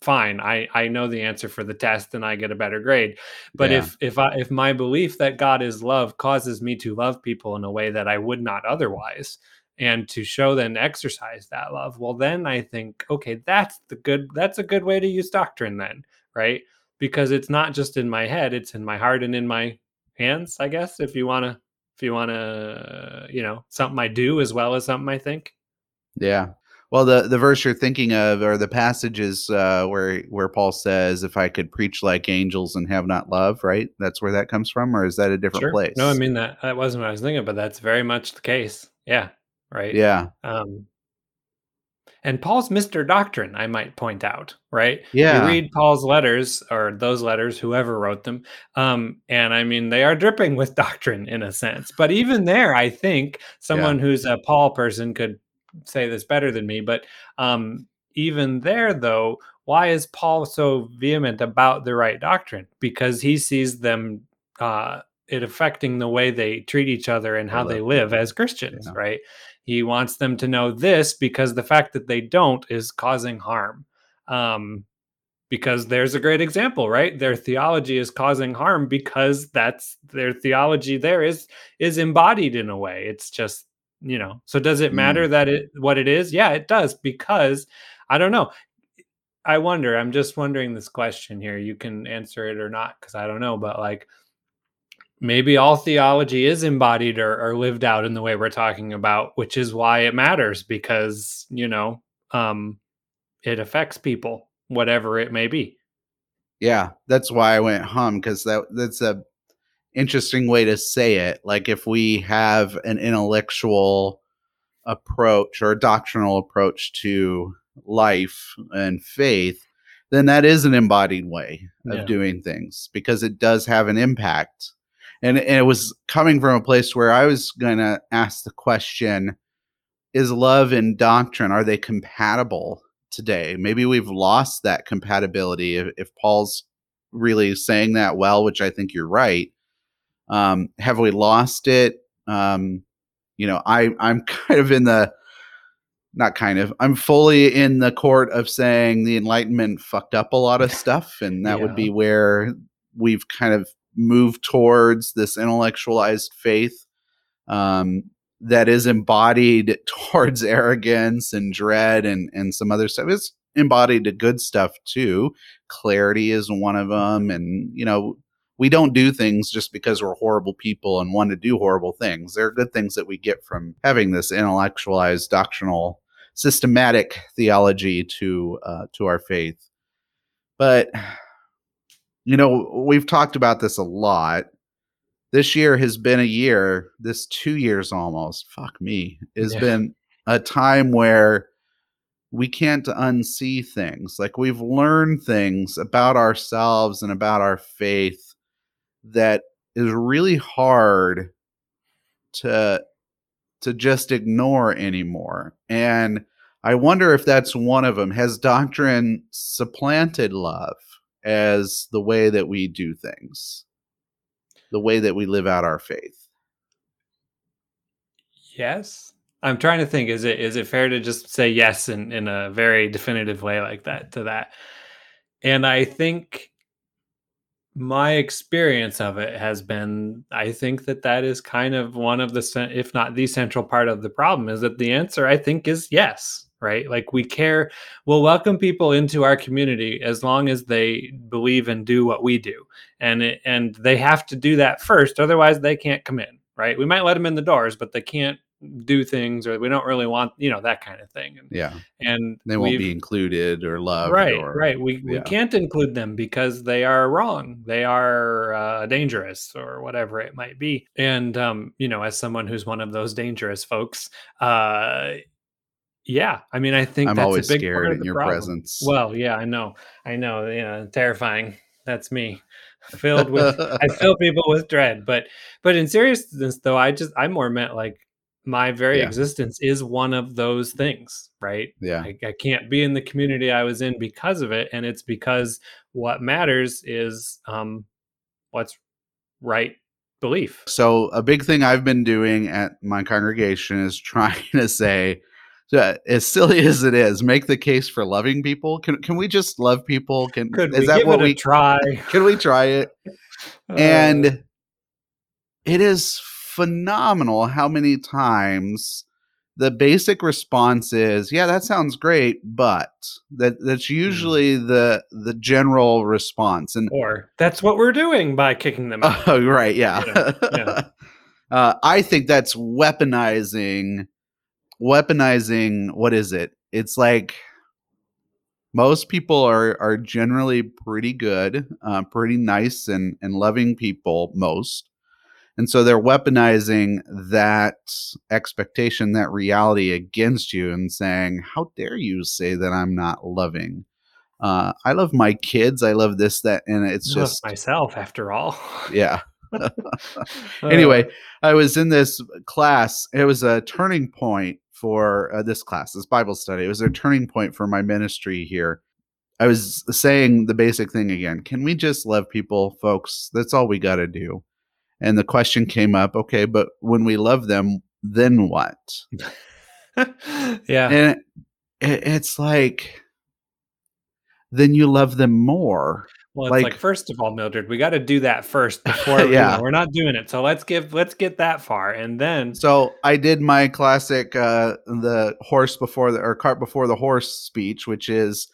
fine i i know the answer for the test and i get a better grade. But Yeah. if if i if my belief that god is love causes me to love people in a way that i would not otherwise and to show then exercise that love well then i think okay that's the good that's a good way to use doctrine then right? Because it's not just in my head it's in my heart and in my hands i guess if you want to if you want to you know something i do as well as something i think. Yeah. Well the the verse you're thinking of or the passages uh where where paul says if i could preach like angels and have not love right? That's where that comes from or is that a different place no i mean that that wasn't what i was thinking but that's very much the case. Yeah. Right? Yeah. Um and Paul's Mr. Doctrine, I might point out, right? Yeah. You read Paul's letters or those letters, whoever wrote them, um, and I mean, they are dripping with doctrine in a sense. But even there, I think someone who's a Paul person could say this better than me. But um, even there, though, why is Paul so vehement about the right doctrine? Because he sees them. Uh, it affecting the way they treat each other and how They live as Christians, Yeah. right? He wants them to know this because the fact that they don't is causing harm. Um, because there's a great example, right? Their theology is causing harm because that's their theology there is is embodied in a way. It's just, you know. So does it matter that it what it is? Yeah, it does because I don't know. I wonder, I'm just wondering this question here. You can answer it or not because I don't know, but like maybe all theology is embodied or, or lived out in the way we're talking about which is why it matters because you know um it affects people whatever it may be Yeah, that's why I went hum because that that's a interesting way to say it. Like if we have an intellectual approach or a doctrinal approach to life and faith, then that is an embodied way of Yeah. doing things because it does have an impact. And, and it was coming from a place where I was going to ask the question is love and doctrine are they compatible today? Maybe we've lost that compatibility if, if Paul's really saying that well, which I think you're right. Um, have we lost it? Um, you know, I I'm kind of in the not kind of i'm fully in the court of saying the enlightenment fucked up a lot of stuff and that would be where we've kind of moved towards this intellectualized faith um, that is embodied towards arrogance and dread and and some other stuff it's embodied to good stuff too clarity is one of them and you know we don't do things just because we're horrible people and want to do horrible things. There are good things that we get from having this intellectualized, doctrinal, systematic theology to uh, to our faith. But you know, we've talked about this a lot. This year has been a year. This two years almost. Fuck me. Has Yeah. been a time where we can't unsee things. Like we've learned things about ourselves and about our faith that is really hard to to just ignore anymore. And I wonder if that's one of them. Has doctrine supplanted love as the way that we do things? The way that we live out our faith? Yes. I'm trying to think. Is it is it fair to just say yes in, in a very definitive way like that to that? And I think my experience of it has been I think that that is kind of one of the if not the central part of the problem is that the answer I think is yes, right? Like we care we'll welcome people into our community as long as they believe and do what we do. And it, and they have to do that first otherwise they can't come in, right? We might let them in the doors but they can't do things or we don't really want, you know, that kind of thing. And, Yeah. and They won't be included or loved. right or, right we, we can't include them because they are wrong they are uh, dangerous or whatever it might be and um you know as someone who's one of those dangerous folks uh yeah i mean i think I'm that's always a big part scared in your problem. presence. well yeah i know i know yeah terrifying that's me filled with I fill people with dread. But but in seriousness though, I just I more meant like my very Yeah. existence is one of those things, right? yeah. I, I can't be in the community I was in because of it, and it's because what matters is um, what's right belief. So a big thing I've been doing at my congregation is trying to say, uh, as silly as it is, make the case for loving people. Can can we just love people? Can Could is we that give what it we a try? can we try it? Uh, and it is phenomenal how many times the basic response is, "Yeah, that sounds great," but that that's Hmm. usually the the general response. And or that's what we're doing by kicking them out. Oh, right. Yeah. Yeah, yeah. uh, I think that's weaponizing, weaponizing. What is it? It's like most people are are generally pretty good, uh, pretty nice and and loving people. Most, and so they're weaponizing that expectation, that reality against you, and saying, "How dare you say that I'm not loving?" Uh, I love my kids. I love this, that, and it's I just myself after all. yeah. Uh, anyway, I was in this class. It was a turning point for uh, this class, this Bible study. It was a turning point for my ministry here. I was saying the basic thing again. Can we just love people, folks? That's all we got to do. And the question came up, okay, but when we love them, then what? yeah. And it, it's like, then you love them more. Well, it's like, Like- first of all, Mildred, we got to do that first before Yeah. know, we're not doing it. So let's give let's get that far, and then So I did my classic uh the horse before the or cart before the horse speech, which is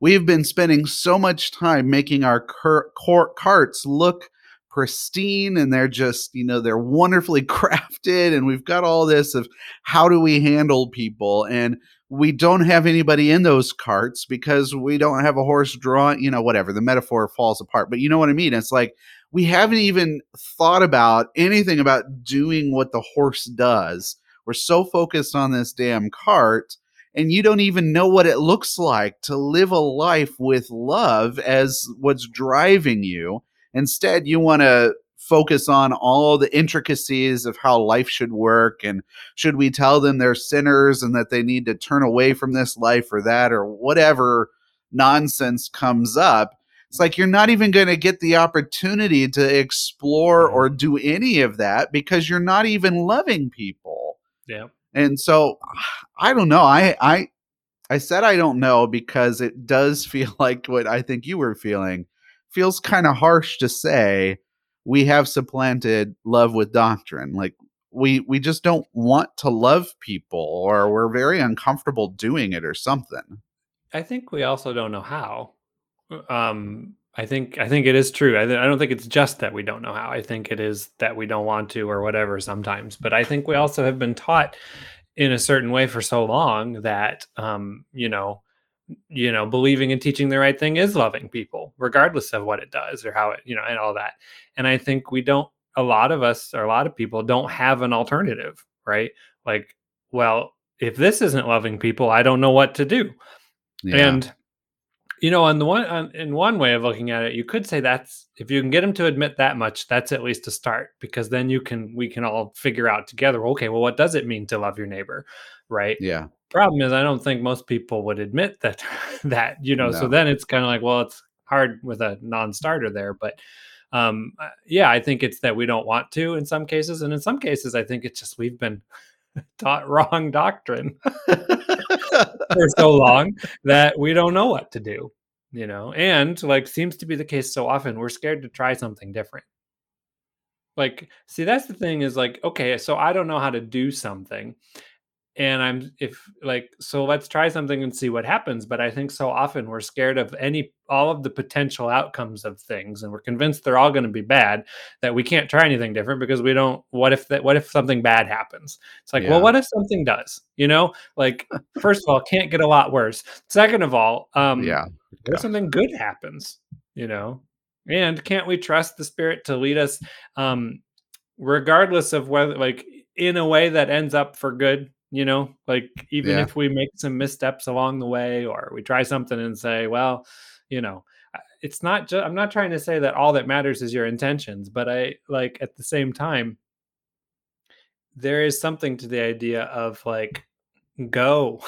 we've been spending so much time making our cur- cor- carts look pristine and they're just you know they're wonderfully crafted and we've got all this of how do we handle people and we don't have anybody in those carts because we don't have a horse drawn you know whatever the metaphor falls apart but you know what i mean it's like we haven't even thought about anything about doing what the horse does we're so focused on this damn cart and you don't even know what it looks like to live a life with love as what's driving you. Instead, you want to focus on all the intricacies of how life should work and should we tell them they're sinners and that they need to turn away from this life or that or whatever nonsense comes up it's like you're not even going to get the opportunity to explore mm-hmm. or do any of that because you're not even loving people yeah and so I don't know. I I I said I don't know because it does feel like what I think you were feeling. Feels kind of harsh to say we have supplanted love with doctrine. Like we we just don't want to love people or we're very uncomfortable doing it or something. I think we also don't know how. Um I think I think it is true. I, I don't think it's just that we don't know how. I think it is that we don't want to or whatever sometimes. But I think we also have been taught in a certain way for so long that um, you know you know believing and teaching the right thing is loving people regardless of what it does or how it you know and all that and i think we don't a lot of us or a lot of people don't have an alternative right like well if this isn't loving people i don't know what to do yeah. and you know, on the one, on, in one way of looking at it, you could say that's if you can get them to admit that much, that's at least a start because then you can we can all figure out together. Okay, well, what does it mean to love your neighbor, right? Yeah. Problem is, I don't think most people would admit that that you know. No. So then it's kind of like, well, it's hard with a non-starter there, but um, uh, yeah, I think it's that we don't want to in some cases, and in some cases, I think it's just we've been taught wrong doctrine for so long that we don't know what to do, you know, and like seems to be the case so often, we're scared to try something different. Like, see, that's the thing is like, okay, so I don't know how to do something and i'm if like so let's try something and see what happens but i think so often we're scared of any all of the potential outcomes of things and we're convinced they're all going to be bad that we can't try anything different because we don't what if that what if something bad happens? It's like yeah. well what if something does? You know? Like first of all can't get a lot worse. Second of all um yeah. what if something good happens? You know? And can't we trust the spirit to lead us um regardless of whether like in a way that ends up for good you know like even yeah. if we make some missteps along the way or we try something and say well you know it's not just i'm not trying to say that all that matters is your intentions but i like at the same time there is something to the idea of like go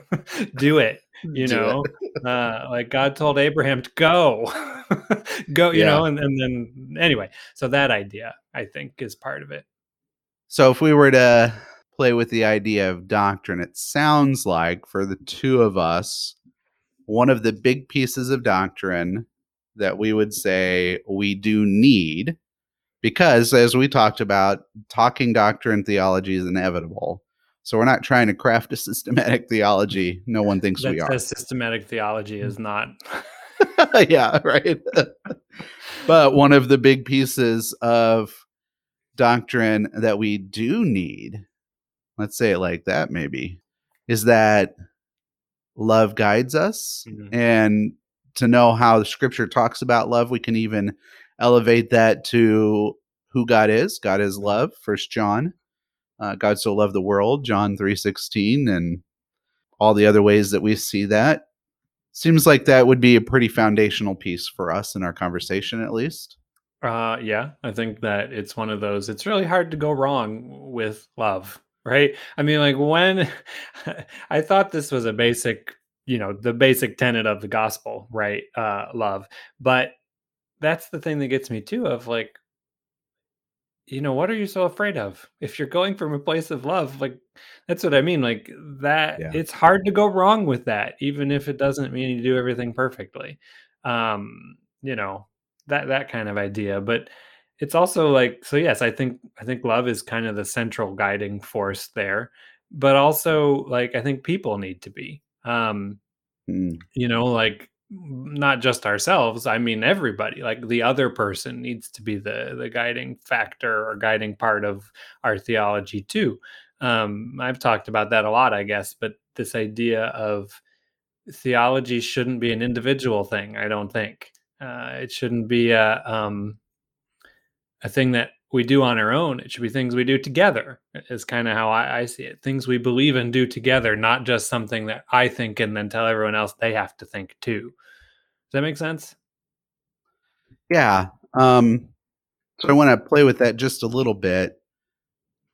do it you do know it. uh, like god told abraham to go go you yeah. know and, and then anyway so that idea i think is part of it so if we were to play with the idea of doctrine. It sounds like for the two of us, one of the big pieces of doctrine that we would say we do need, because as we talked about, talking doctrine theology is inevitable. So we're not trying to craft a systematic theology. No one thinks we are. Systematic theology is not. yeah, right. but one of the big pieces of doctrine that we do need let's say it like that maybe is that love guides us mm-hmm. and to know how the scripture talks about love we can even elevate that to who god is. God is love first john. Uh, god so loved the world john 3.16 and all the other ways that we see that. Seems like that would be a pretty foundational piece for us in our conversation at least. Uh yeah i think that it's one of those it's really hard to go wrong with love right? I mean, like when I thought this was a basic, you know, the basic tenet of the gospel, right? Uh, love. But that's the thing that gets me too of like, you know, what are you so afraid of? If you're going from a place of love, like that's what I mean. Like that, yeah. it's hard to go wrong with that, even if it doesn't mean you do everything perfectly. Um, you know, that that kind of idea. But it's also like so yes i think i think love is kind of the central guiding force there but also like i think people need to be um mm. you know like not just ourselves i mean everybody like the other person needs to be the the guiding factor or guiding part of our theology too um i've talked about that a lot i guess but this idea of theology shouldn't be an individual thing i don't think uh it shouldn't be a um a thing that we do on our own. It should be things we do together, is kind of how I, I, see it. Things we believe and do together, not just something that I think and then tell everyone else they have to think too. Does that make sense? Yeah. Um, so I want to play with that just a little bit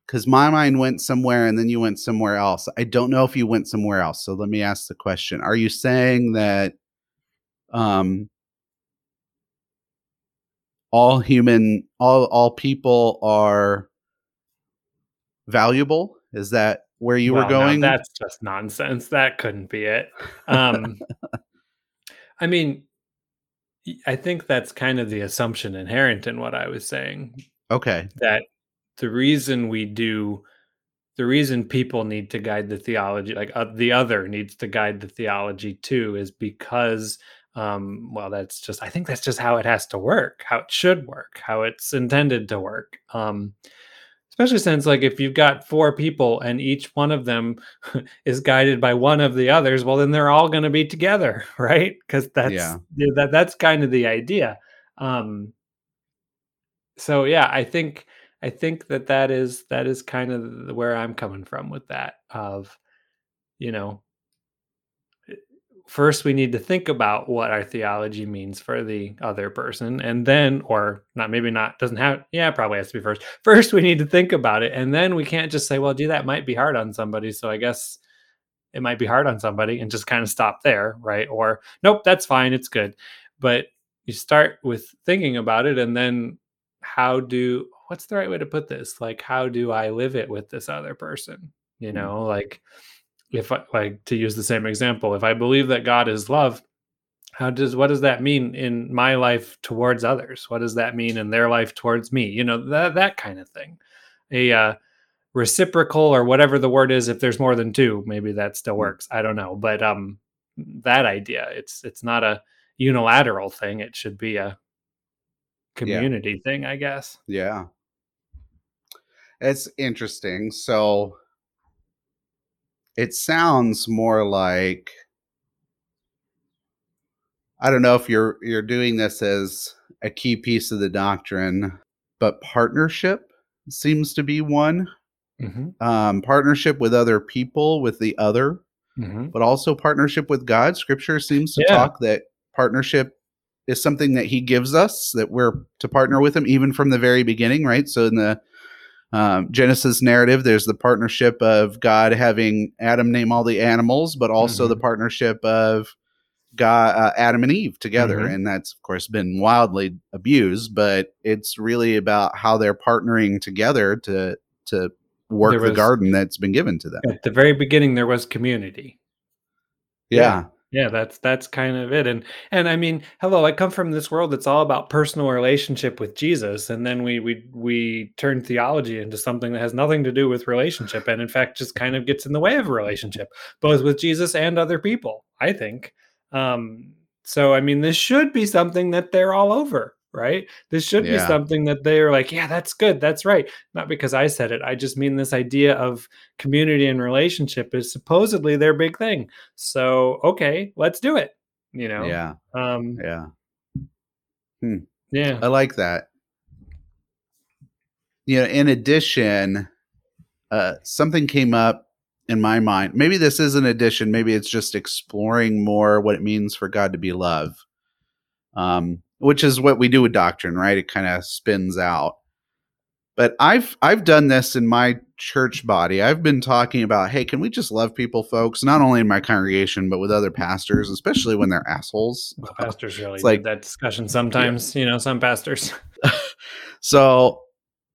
because my mind went somewhere and then you went somewhere else. I don't know if you went somewhere else. So let me ask the question Are you saying that um, all human all all people are valuable? Is that where you well, were going? no, that's just nonsense. That couldn't be it. Um i mean i think that's kind of the assumption inherent in what i was saying. Okay. That the reason we do the reason people need to guide the theology like uh, the other needs to guide the theology too is because um, well that's just i think that's just how it has to work how it should work how it's intended to work. Um, especially since like if you've got four people and each one of them is guided by one of the others well then they're all going to be together right? Because that's yeah. that that's kind of the idea. Um, so yeah i think i think that that is that is kind of where i'm coming from with that of you know first we need to think about what our theology means for the other person and then or not maybe not doesn't have yeah probably has to be first. First we need to think about it and then we can't just say well gee that might be hard on somebody so i guess it might be hard on somebody and just kind of stop there right? Or nope that's fine it's good. But you start with thinking about it and then how do what's the right way to put this? Like how do i live it with this other person? You mm. know like if I like to use the same example, if I believe that God is love, how does what does that mean in my life towards others? What does that mean in their life towards me? You know, that that kind of thing. A uh, reciprocal or whatever the word is if there's more than two, maybe that still hmm. works. I don't know, but um that idea, it's it's not a unilateral thing. It should be a community yeah. thing, I guess. Yeah. It's interesting. So it sounds more like I don't know if you're you're doing this as a key piece of the doctrine, but partnership seems to be one. Mm-hmm. Um, partnership with other people, with the other, mm-hmm. but also partnership with God. Scripture seems to yeah. talk that partnership is something that He gives us, that we're to partner with Him even from the very beginning, right? So in the um, Genesis narrative, there's the partnership of God having Adam name all the animals, but also mm-hmm. the partnership of God, uh, Adam and Eve together, mm-hmm. and that's of course been wildly abused. But it's really about how they're partnering together to to work was, the garden that's been given to them. At the very beginning, there was community. Yeah. yeah yeah that's that's kind of it and and i mean hello i come from this world that's all about personal relationship with jesus and then we we we turn theology into something that has nothing to do with relationship and in fact just kind of gets in the way of relationship both with jesus and other people i think. Um so i mean this should be something that they're all over right? This should yeah. be something that they are like, yeah, that's good, that's right. Not because I said it. I just mean this idea of community and relationship is supposedly their big thing. So okay, let's do it. You know? Yeah. Um, yeah. Hmm. Yeah. I like that. You know, in addition, uh, something came up in my mind. Maybe this is an addition. Maybe it's just exploring more what it means for God to be love. Um, which is what we do with doctrine, right? It kind of spins out. But I've I've done this in my church body. I've been talking about, hey, can we just love people, folks? Not only in my congregation, but with other pastors, especially when they're assholes. Well, pastors really like that discussion sometimes. Yeah. You know, some pastors. so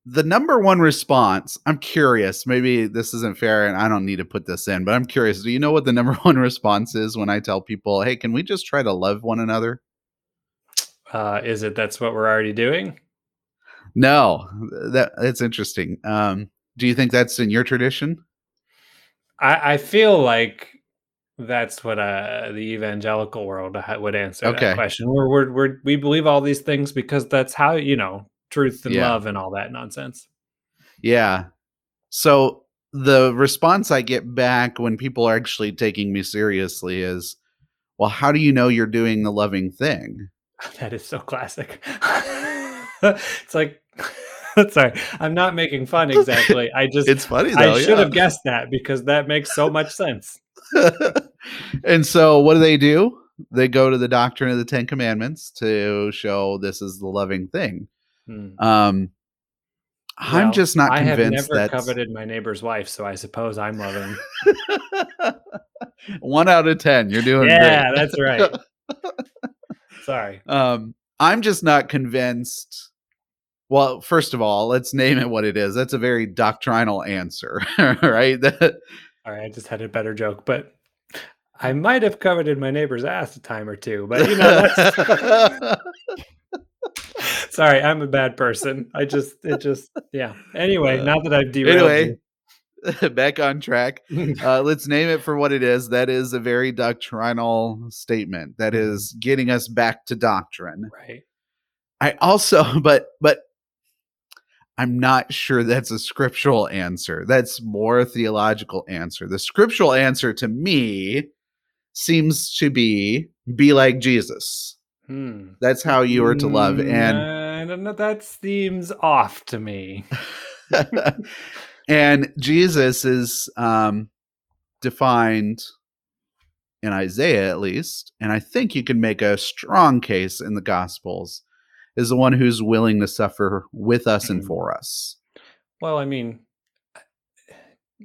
the number one response, I'm curious. Maybe this isn't fair, and I don't need to put this in, but I'm curious. Do you know what the number one response is when I tell people, hey, can we just try to love one another? Uh, is it that's what we're already doing? No, that that's interesting. Um, do you think that's in your tradition? I, I feel like That's what, uh, the evangelical world ha would answer that Okay. question. We're we're we're we believe all these things because that's how you know, truth and Yeah. love and all that nonsense. Yeah. So the response I get back when people are actually taking me seriously is, "Well, how do you know you're doing the loving thing?" That is so classic. It's like sorry, I'm not making fun exactly. I just It's funny I should yeah. have guessed that because that makes so much sense. and so what do they do? They go to the doctrine of the 10 commandments to show this is the loving thing. Hmm. Um I'm just not I have convinced never that coveted my neighbor's wife, so I suppose I'm loving. 1 out of 10. You're doing Yeah, great. that's right. Sorry. Um, I'm just not convinced. Well, first of all, let's name it what it is. That's a very doctrinal answer, right? That Alright, I just had a better joke, but I might have coveted my neighbor's ass a time or 2, but, you know, that's Sorry, I'm a bad person. I just it just yeah. Anyway, Uh, now that I've derailed anyway, back on track. Uh, let's name it for what it is. That is a very doctrinal statement. That is getting us back to doctrine. right. I also, but but I'm not sure that's a scriptural answer. That's more a theological answer. The scriptural answer to me seems to be be like Jesus. Hmm. That's how you are to love. Mm, And I don't know, that seems off to me. And Jesus is um defined in Isaiah at least, and I think you can make a strong case in the gospels is the one who's willing to suffer with us and Mhm. for us. Well, I mean,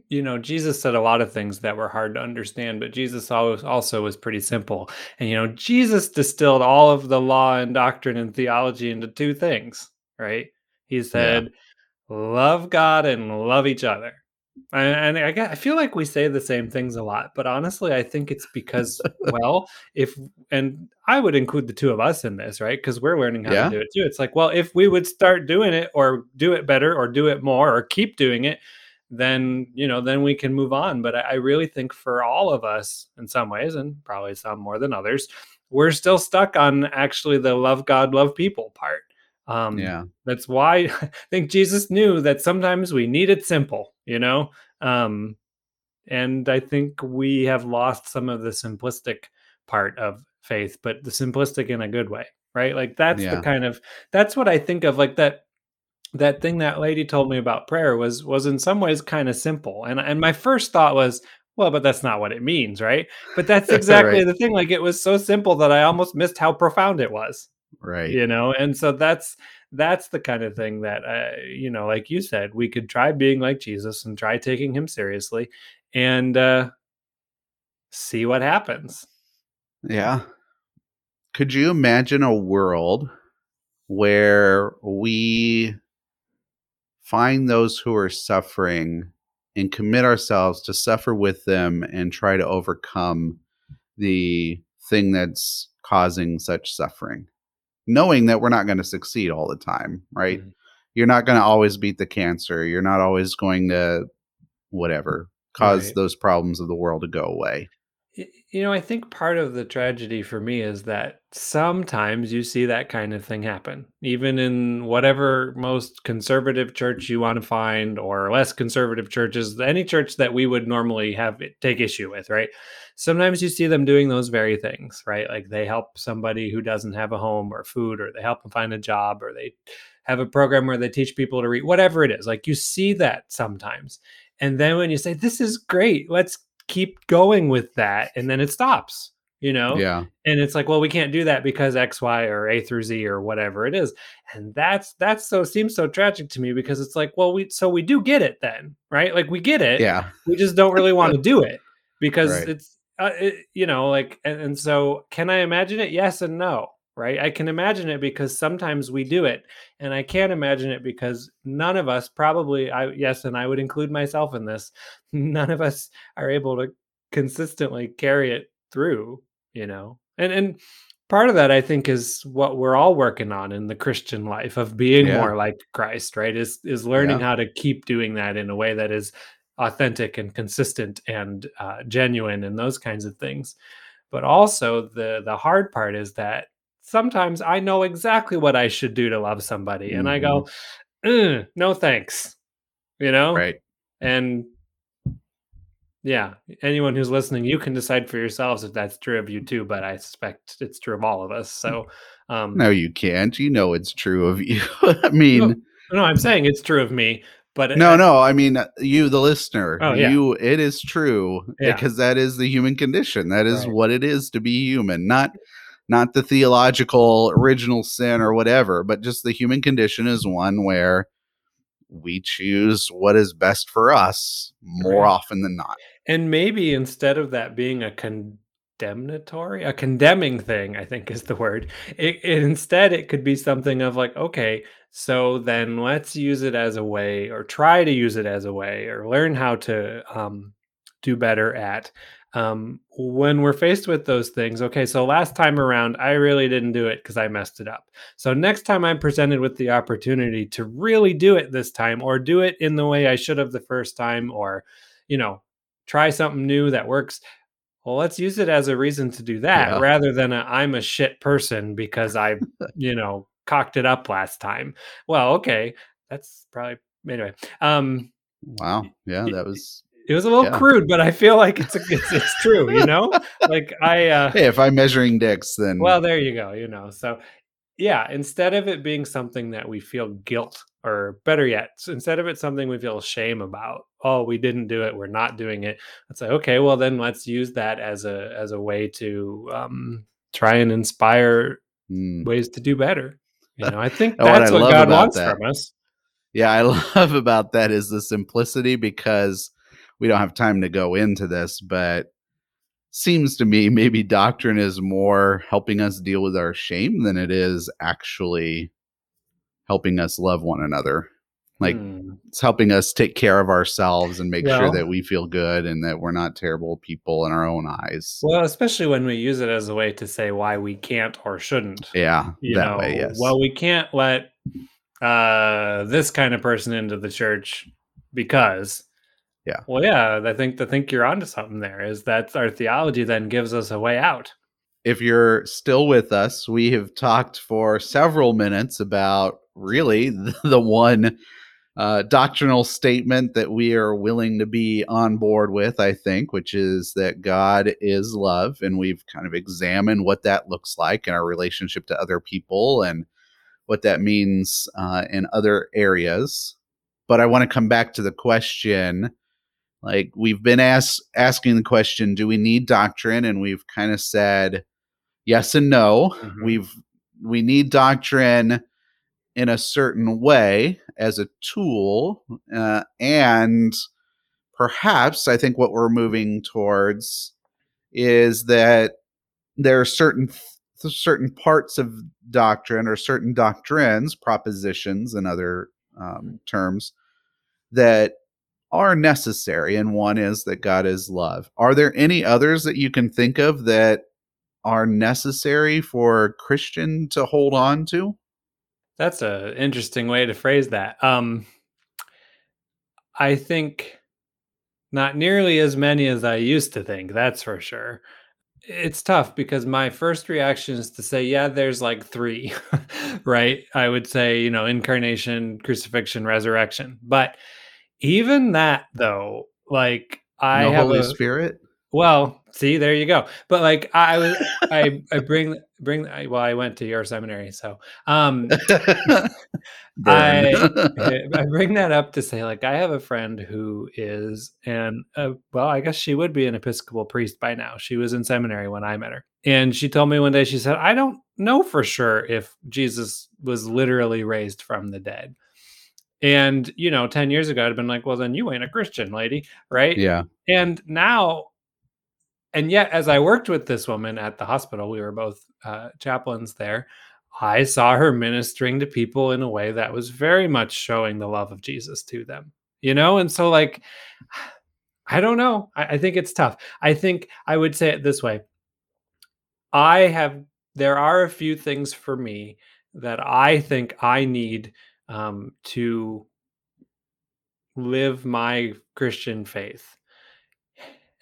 you know, Jesus said a lot of things that were hard to understand, but Jesus always also was pretty simple. And you know, Jesus distilled all of the law and doctrine and theology into two things, right? He said, "Love God and love each other." And, and I, get- I feel like we say the same things a lot, but honestly, I think it's because, well, if and I would include the two of us in this, right? Because we're learning how Yeah. to do it too. It's like, well, if we would start doing it or do it better or do it more or keep doing it, then you know, then we can move on. But I, I really think for all of us, in some ways, and probably some more than others, we're still stuck on actually the love God, love people part. Um, Yeah. that's why I think Jesus knew that sometimes we need it simple, you know? Um, and I think we have lost some of the simplistic part of faith, but the simplistic in a good way, right? Like that's Yeah. the kind of that's what I think of like that that thing that lady told me about prayer was was in some ways kind of simple. And and my first thought was, well, but that's not what it means, right? But that's exactly Right. the thing. Like it was so simple that I almost missed how profound it was Right. you know and so that's that's the kind of thing that uh, you know like you said we could try being like jesus and try taking him seriously and uh see what happens Yeah. Could you imagine a world where we find those who are suffering and commit ourselves to suffer with them and try to overcome the thing that's causing such suffering? Knowing that we're not going to succeed all the time, right? Mhm. You're not going to always beat the cancer. You're not always going to, whatever, cause Right. those problems of the world to go away. You know i think part of the tragedy for me is that sometimes you see that kind of thing happen even in whatever most conservative church you want to find or less conservative churches any church that we would normally have it- take issue with right sometimes you see them doing those very things right? Like they help somebody who doesn't have a home or food or they help them find a job or they have a program where they teach people to read whatever it is. Like you see that sometimes. And then when you say this is great let's keep going with that and then it stops you know? Yeah. and it's like well we can't do that because x y or a through z or whatever it is. And that's that's so seems so tragic to me because it's like well we so we do get it then right? Like we get it. Yeah. we just don't really want to do it because Right. it's uh, it, you know like and, and so can i imagine it yes and no right i can imagine it because sometimes we do it and i can't imagine it because none of us probably i yes and i would include myself in this none of us are able to consistently carry it through you know and and part of that i think is what we're all working on in the christian life of being Yeah. more like christ right is is learning Yeah. how to keep doing that in a way that is authentic and consistent and uh, genuine and those kinds of things. But also the the hard part is that sometimes I know exactly what I should do to love somebody, and I go, Mhm. no thanks, you know, right. and yeah, anyone who's listening, you can decide for yourselves if that's true of you too. But I suspect it's true of all of us. So, um, No, you can't. You know it's true of you. I no, mean, no, I'm saying it's true of me. But no, no. I mean, uh, you, the listener. Oh, yeah. You. It is true Yeah. because that is the human condition. That is Right. what it is to be human. Not, not the theological original sin or whatever, but just the human condition is one where we choose what is best for us more Right. often than not. And maybe instead of that being a condemnatory, a condemning thing, I think is the word. It, it instead it could be something of like, okay, so then let's use it as a way, or try to use it as a way, or learn how to um, do better at um, when we're faced with those things. Okay, so last time around, I really didn't do it because I messed it up. So next time I'm presented with the opportunity to really do it this time, or do it in the way I should have the first time, or you know try something new that works. Well, let's use it as a reason to do that Yeah. rather than a I'm a shit person because I, you know, cocked it up last time. Well, okay, that's probably anyway. Um, Wow. Yeah, that was. it was a little Yeah. crude, but I feel like it's a, it's, it's true. You know, like I. Uh, Hey, if I'm measuring dicks, then well, there you go. You know, so yeah, instead of it being something that we feel guilt, or better yet, instead of it something we feel shame about, oh, we didn't do it, we're not doing it. It's like, okay, well then let's use that as a as a way to um, try and inspire Mm. ways to do better. You know, I think And what that's I what, God wants that- from us. Yeah, I love about that is the simplicity because we don't have time to go into this, but seems to me maybe doctrine is more helping us deal with our shame than it is actually helping us love one another. Like Hmm. it's helping us take care of ourselves and make sure that we feel good and that we're not terrible people in our own eyes. Well, especially when we use it as a way to say why we can't or shouldn't. yeah, you that know, way, yes. well, we can't let uh, this kind of person into the church because, Yeah. Well, yeah, I think I think you're onto something there. Is that our theology then gives us a way out? if you're still with us, we have talked for several minutes about really the, the one uh, doctrinal statement that we are willing to be on board with, I think, which is that God is love. And we've kind of examined what that looks like in our relationship to other people and what that means uh, in other areas. But I want to come back to the question like we've been asked asking the question do we need doctrine and we've kind of said yes and no Mhm. we've we need doctrine in a certain way as a tool uh, and perhaps i think what we're moving towards is that there are certain th- certain parts of doctrine or certain doctrines propositions and other um, terms that are necessary and one is that god is love. Are there any others that you can think of that are necessary for a christian to hold on to That's a interesting way to phrase that. Um, I think not nearly as many as I used to think. That's for sure. It's tough because my first reaction is to say, yeah, there's like three, right? I would say, you know, incarnation, crucifixion, resurrection. But even that, though, like I no have holy a, spirit well, see, there you go. But like I was, I I bring bring. I, well, I went to your seminary, so um, I I bring that up to say, like, I have a friend who is, and uh, well, I guess she would be an Episcopal priest by now. She was in seminary when I met her, and she told me one day, she said, "I don't know for sure if Jesus was literally raised from the dead." And you know, ten years ago, I'd have been like, "Well, then you ain't a Christian, lady, right?" yeah and now and yet as i worked with this woman at the hospital we were both uh, chaplains there i saw her ministering to people in a way that was very much showing the love of jesus to them you know? And so like i don't know. I, I think it's tough. I think i would say it this way. I have there are a few things for me that i think i need um, to live my Christian faith.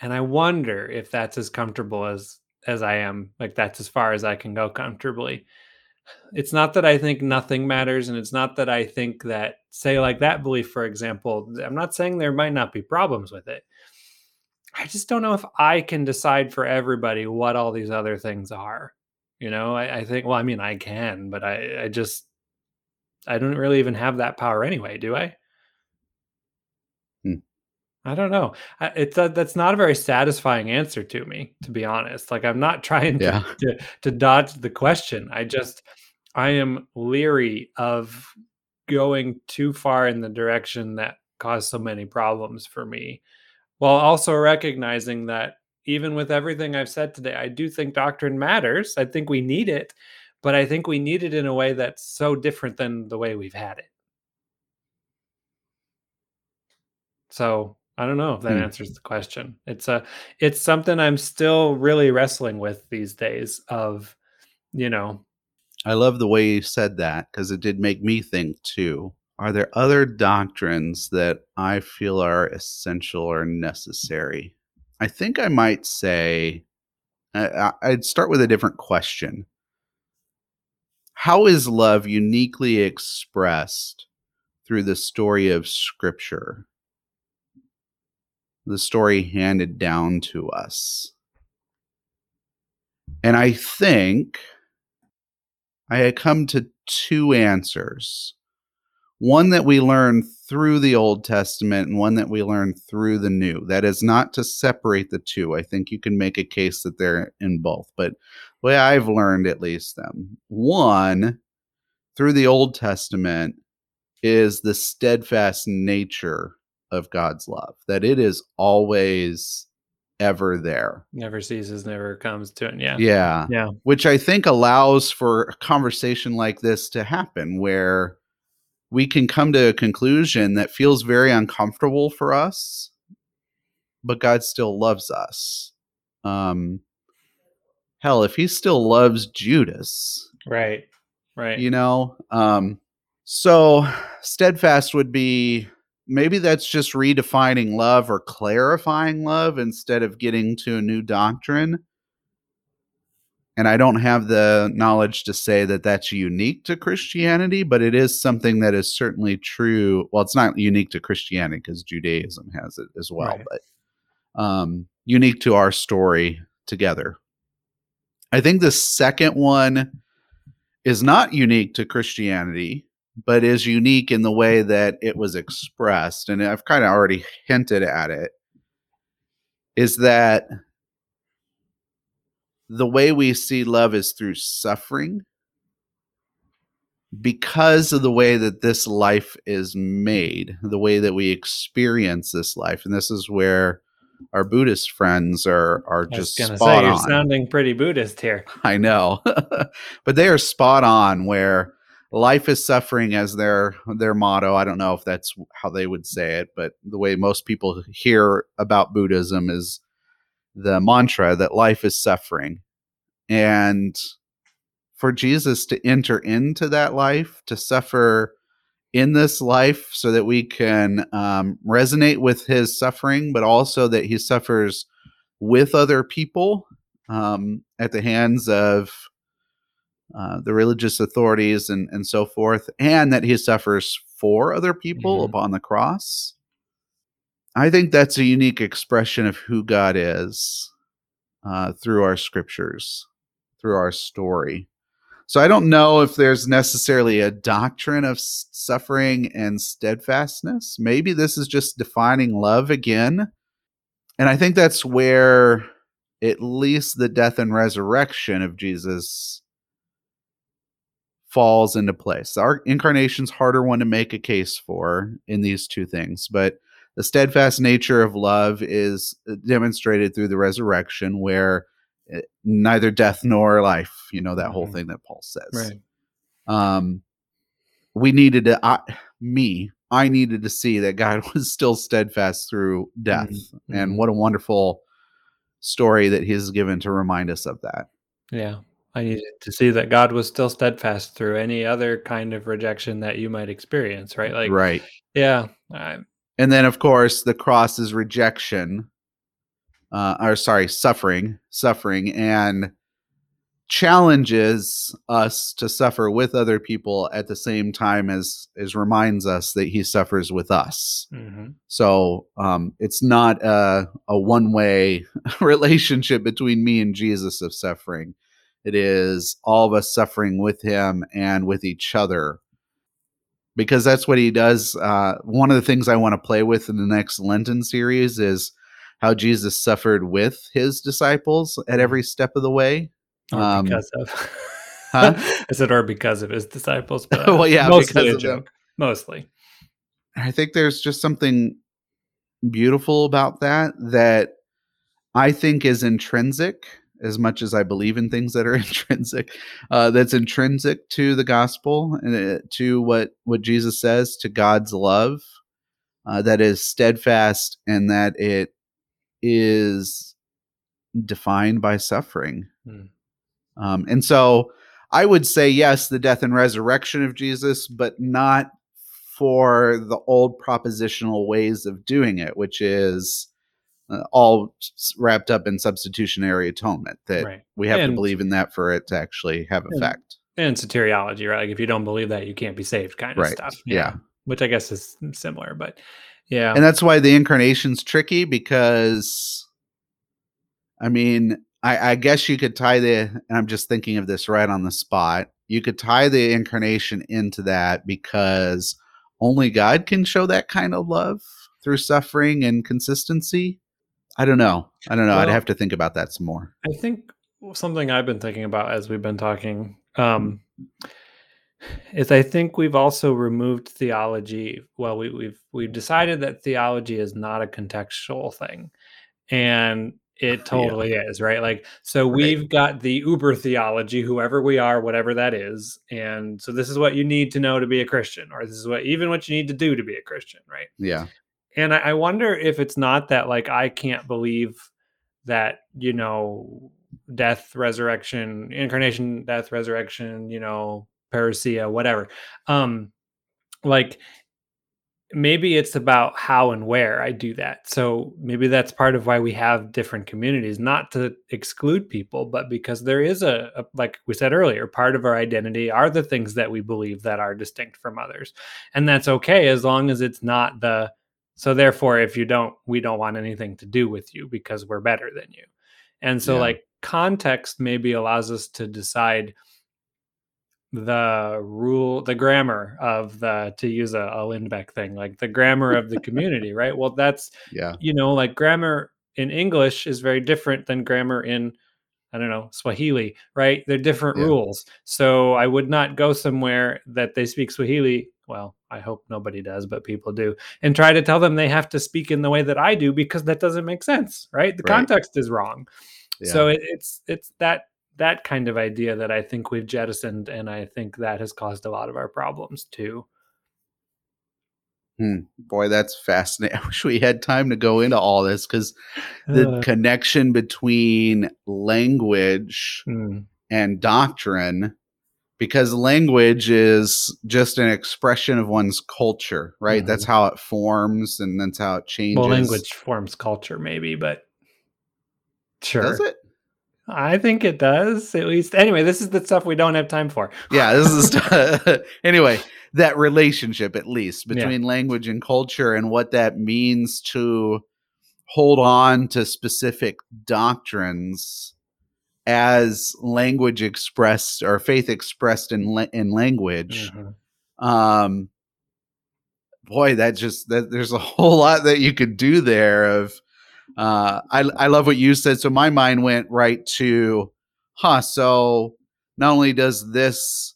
And I wonder if that's as comfortable as as I am. Like that's as far as I can go comfortably. It's not that I think nothing matters and it's not that I think that say like that belief for example, I'm not saying there might not be problems with it. I just don't know if I can decide for everybody what all these other things are. You know, I, I think well, I mean I can, but I, I just I don't really even have that power anyway, do I? I don't know. It's a, that's not a very satisfying answer to me, to be honest. Like I'm not trying to, Yeah. to to dodge the question. I just I am leery of going too far in the direction that caused so many problems for me, while also recognizing that even with everything I've said today, I do think doctrine matters. I think we need it, but I think we need it in a way that's so different than the way we've had it. So I don't know if that Hmm. answers the question. It's a it's something I'm still really wrestling with these days of, you know, I love the way you said that because it did make me think too. Are there other doctrines that I feel are essential or necessary? I think I might say I- I'd start with a different question. How is love uniquely expressed through the story of Scripture? The story handed down to us. And I think I had come to two answers one that we learn through the Old Testament and one that we learn through the New. That is not to separate the two. I think you can make a case that they're in both, but the way I've learned at least them. One, through the Old Testament, is the steadfast nature of God's love, that it is always ever there. never ceases, never comes to it. Yeah. Yeah Yeah. which I think allows for a conversation like this to happen where we can come to a conclusion that feels very uncomfortable for us, but God still loves us. Um, hell, if he still loves Judas, Right. Right. you know, um, so steadfast would be maybe that's just redefining love or clarifying love instead of getting to a new doctrine and I don't have the knowledge to say that that's unique to Christianity, but it is something that is certainly true. Well, it's not unique to Christianity because Judaism has it as well, Right. but um, unique to our story together. I think the second one is not unique to Christianity, but is unique in the way that it was expressed. And I've kind of already hinted at it is that the way we see love is through suffering because of the way that this life is made, the way that we experience this life. And this is where our Buddhist friends are are just gonna spot say you're sounding pretty Buddhist here. I know. but they are spot on where life is suffering as their their motto. I don't know if that's how they would say it, but the way most people hear about Buddhism is the mantra that life is suffering. And for Jesus to enter into that life, to suffer in this life so that we can um, resonate with his suffering, but also that he suffers with other people um, at the hands of uh, the religious authorities and, and so forth, and that he suffers for other people Mhm. upon the cross. I think that's a unique expression of who God is uh, through our scriptures, through our story. So I don't know if there's necessarily a doctrine of suffering and steadfastness. Maybe this is just defining love again. And I think that's where at least the death and resurrection of Jesus falls into place. Our incarnation's harder one to make a case for in these two things, but the steadfast nature of love is uh, demonstrated through the resurrection where uh, neither death nor life, you know that whole Mhm. thing that Paul says Right. um we needed to I, me i needed to see that god was still steadfast through death Mhm. and what a wonderful story that he's given to remind us of that Yeah. I needed to see that God was still steadfast through any other kind of rejection that you might experience, right? Like right Yeah, I, and then of course the cross is rejection uh, or sorry suffering suffering and challenges us to suffer with other people at the same time as as reminds us that he suffers with us Mhm. so um, it's not a, a one way relationship between me and jesus of suffering it is all of us suffering with him and with each other because that's what he does uh, one of the things i want to play with in the next lenten series is how jesus suffered with his disciples at every step of the way Or Um, because of. huh? I said, or because of his disciples. But Well, yeah, mostly because a of them. Mostly. I think there's just something beautiful about that that I think is intrinsic as much as I believe in things that are intrinsic. Uh, that's intrinsic to the gospel and uh, to what what Jesus says to God's love. Uh, that is steadfast and that it is defined by suffering. Hmm. Um, and so I would say yes, the death and resurrection of Jesus, but not for the old propositional ways of doing it, which is uh, all wrapped up in substitutionary atonement. That Right. we have to believe in that for it to actually have And- effect. And soteriology, right? Like if you don't believe that, you can't be saved, kind of Right. stuff. Yeah. Which I guess is similar, but yeah. And that's why the incarnation's tricky because, I mean, I, I guess you could tie the, and I'm just thinking of this right on the spot. You could tie the incarnation into that because only God can show that kind of love through suffering and consistency. I don't know. I don't know. I'd have to think about that some more. I think something I've been thinking about as we've been talking um, is I think we've also removed theology. Well, we, we've we've decided that theology is not a contextual thing, and it totally is right. Like so, Right. we've got the Uber theology, whoever we are, whatever that is, and so this is what you need to know to be a Christian, or this is what even what you need to do to be a Christian, right? Yeah. And I, I wonder if it's not that like I can't believe that you know death, resurrection, incarnation, death, resurrection, you know, parousia, whatever. Um, like maybe it's about how and where I do that. So maybe that's part of why we have different communities, not to exclude people, but because there is a, a like we said earlier, part of our identity are the things that we believe that are distinct from others. And that's okay as long as it's not the so therefore if you don't we don't want anything to do with you because we're better than you. And so Yeah. like context maybe allows us to decide the rule the grammar of the to use a, a lindbeck thing like the grammar of the community right well that's Yeah. you know like grammar in english is very different than grammar in i don't know swahili right they're different Yeah. rules so i would not go somewhere that they speak swahili well i hope nobody does but people do and try to tell them they have to speak in the way that i do because that doesn't make sense right the Right. context is wrong Yeah. so it, it's it's that that kind of idea that I think we've jettisoned, and I think that has caused a lot of our problems too. Boy, that's fascinating. I wish we had time to go into all this because the Uh, connection between language mm, and doctrine because language is just an expression of one's culture right that's mm-hmm. how it forms and that's how it changes well, language forms culture, maybe, but sure, does it I think it does. At least, anyway, this is the stuff we don't have time for. yeah this is st- anyway that relationship at least Yeah. between language and culture and what that means to hold on to specific doctrines as language expressed or faith expressed in la- in language Mhm. um boy that just that there's a whole lot that you could do there of uh i i love what you said so my mind went right to huh so not only does this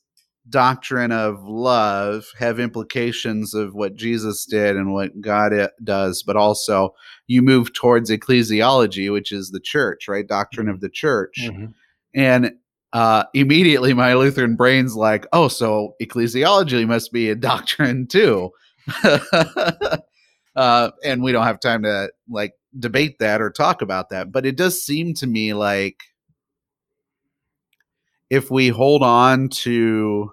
doctrine of love have implications of what jesus did and what god does but also you move towards ecclesiology which is the church right doctrine of the church Mhm. and uh, immediately my Lutheran brain's like, oh, so ecclesiology must be a doctrine too. uh, and we don't have time to like debate that or talk about that. But it does seem to me like if we hold on to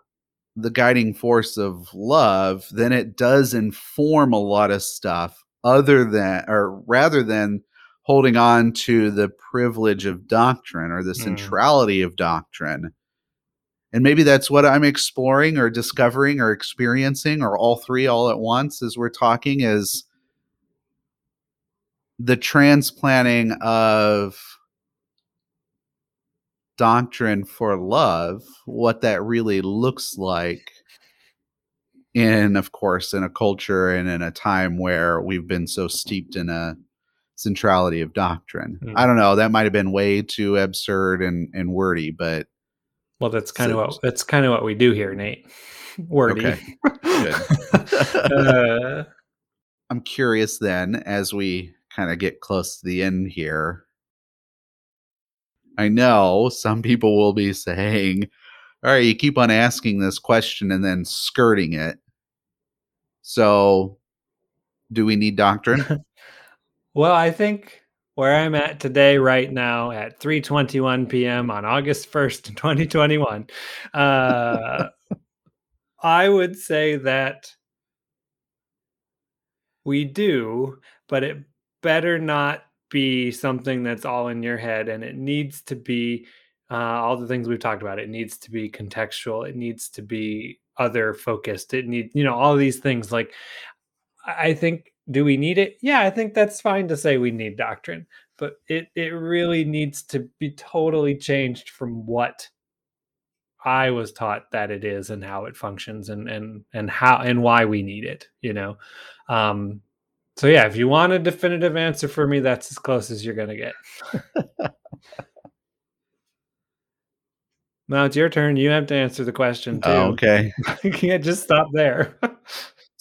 the guiding force of love, then it does inform a lot of stuff other than, or rather than holding on to the privilege of doctrine or the Mm. centrality of doctrine. And maybe that's what I'm exploring or discovering or experiencing, or all three all at once as we're talking is the transplanting of doctrine for love, what that really looks like in, of course, in a culture and in a time where we've been so steeped in a centrality of doctrine. Mm. I don't know. That might have been way too absurd and, and wordy, but Well, that's kind of what that's kind of what we do here, Nate. Wordy. Okay, uh, I'm curious then, as we kind of get close to the end here. I know some people will be saying, all right, you keep on asking this question and then skirting it. So, do we need doctrine? well, I think where I'm at today, right now, at 3:21 p.m. on August 1st, 2021, uh, I would say that we do, but it better not be something that's all in your head, and it needs to be uh, all the things we've talked about. It needs to be contextual. It needs to be other focused. It need you know all these things. Like I think, do we need it? Yeah, I think that's fine to say we need doctrine, but it it really needs to be totally changed from what I was taught that it is and how it functions and and and how and why we need it, you know. Um so yeah, if you want a definitive answer for me, that's as close as you're gonna get. now it's your turn. You have to answer the question too. Oh, okay. you can't just stop there.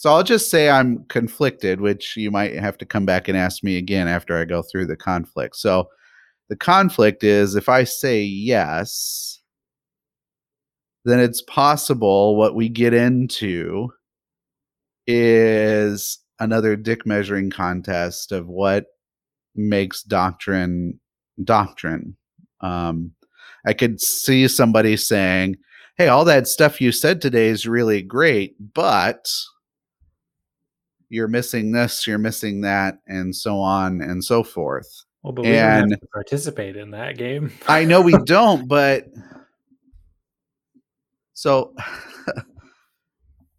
So, I'll just say I'm conflicted, which you might have to come back and ask me again after I go through the conflict. So, the conflict is if I say yes, then it's possible what we get into is another dick measuring contest of what makes doctrine doctrine. Um, I could see somebody saying, Hey, all that stuff you said today is really great, but you're missing this, you're missing that, and so on and so forth. well, but we don't participate in that game. I know we don't, but so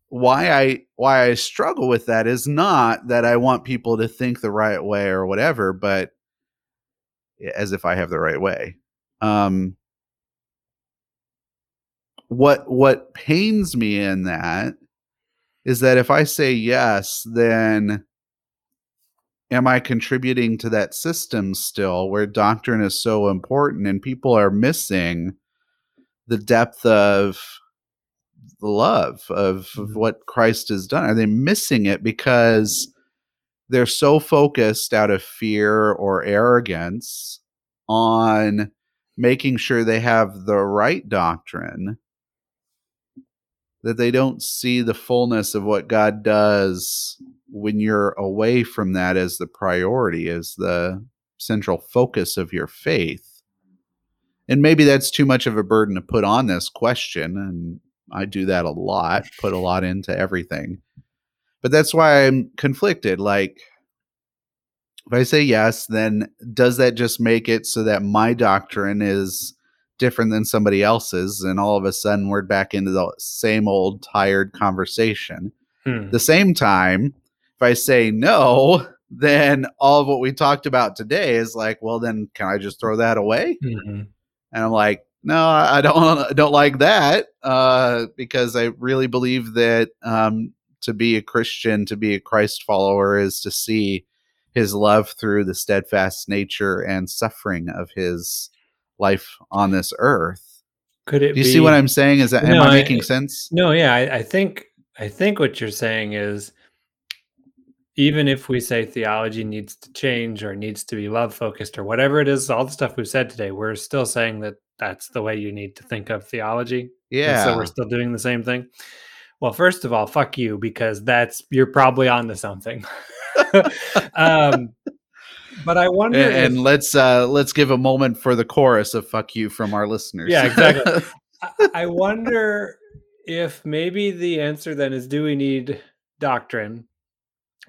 why I why I struggle with that is not that I want people to think the right way or whatever, but as if I have the right way. Um what what pains me in that is that if I say yes, then am I contributing to that system still where doctrine is so important and people are missing the depth of love of, of Mhm. what Christ has done? Are they missing it because they're so focused out of fear or arrogance on making sure they have the right doctrine that they don't see the fullness of what God does when you're away from that as the priority, as the central focus of your faith. And maybe that's too much of a burden to put on this question. And I do that a lot, put a lot into everything. But that's why I'm conflicted. Like, if I say yes, then does that just make it so that my doctrine is different than somebody else's? And all of a sudden we're back into the same old tired conversation. Hmm. the same time, if I say no, then all of what we talked about today is like, well, then can I just throw that away? Mhm. And I'm like, no, I I don't, I don't like that uh, because I really believe that um, to be a Christian, to be a Christ follower, is to see His love through the steadfast nature and suffering of His life on this earth. Could it Do you be see what I'm saying? Is that am No, I I- making sense? No, yeah, I, I think I think what you're saying is even if we say theology needs to change or needs to be love focused or whatever it is, all the stuff we've said today, we're still saying that that's the way you need to think of theology. And Yeah. so we're still doing the same thing. Well, first of all, fuck you because that's you're probably onto something. um, but I wonder and, if, and let's uh let's give a moment for the chorus of fuck you from our listeners Yeah, exactly. I- I wonder if maybe the answer then is do we need doctrine?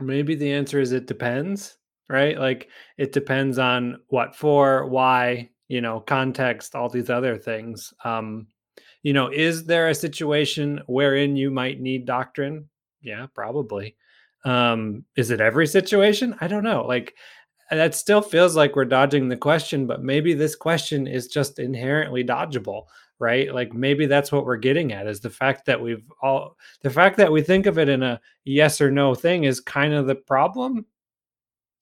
Maybe the answer is it depends, right? Like it depends on what for, why, you know, context, all these other things. Um, you know, is there a situation wherein you might need doctrine? Yeah, probably. Um, is it every situation? I don't know. Like that still feels like we're dodging the question, but maybe this question is just inherently dodgeable, right? Like maybe that's what we're getting at is the fact that we've all the fact that we think of it in a yes or no thing is kind of the problem.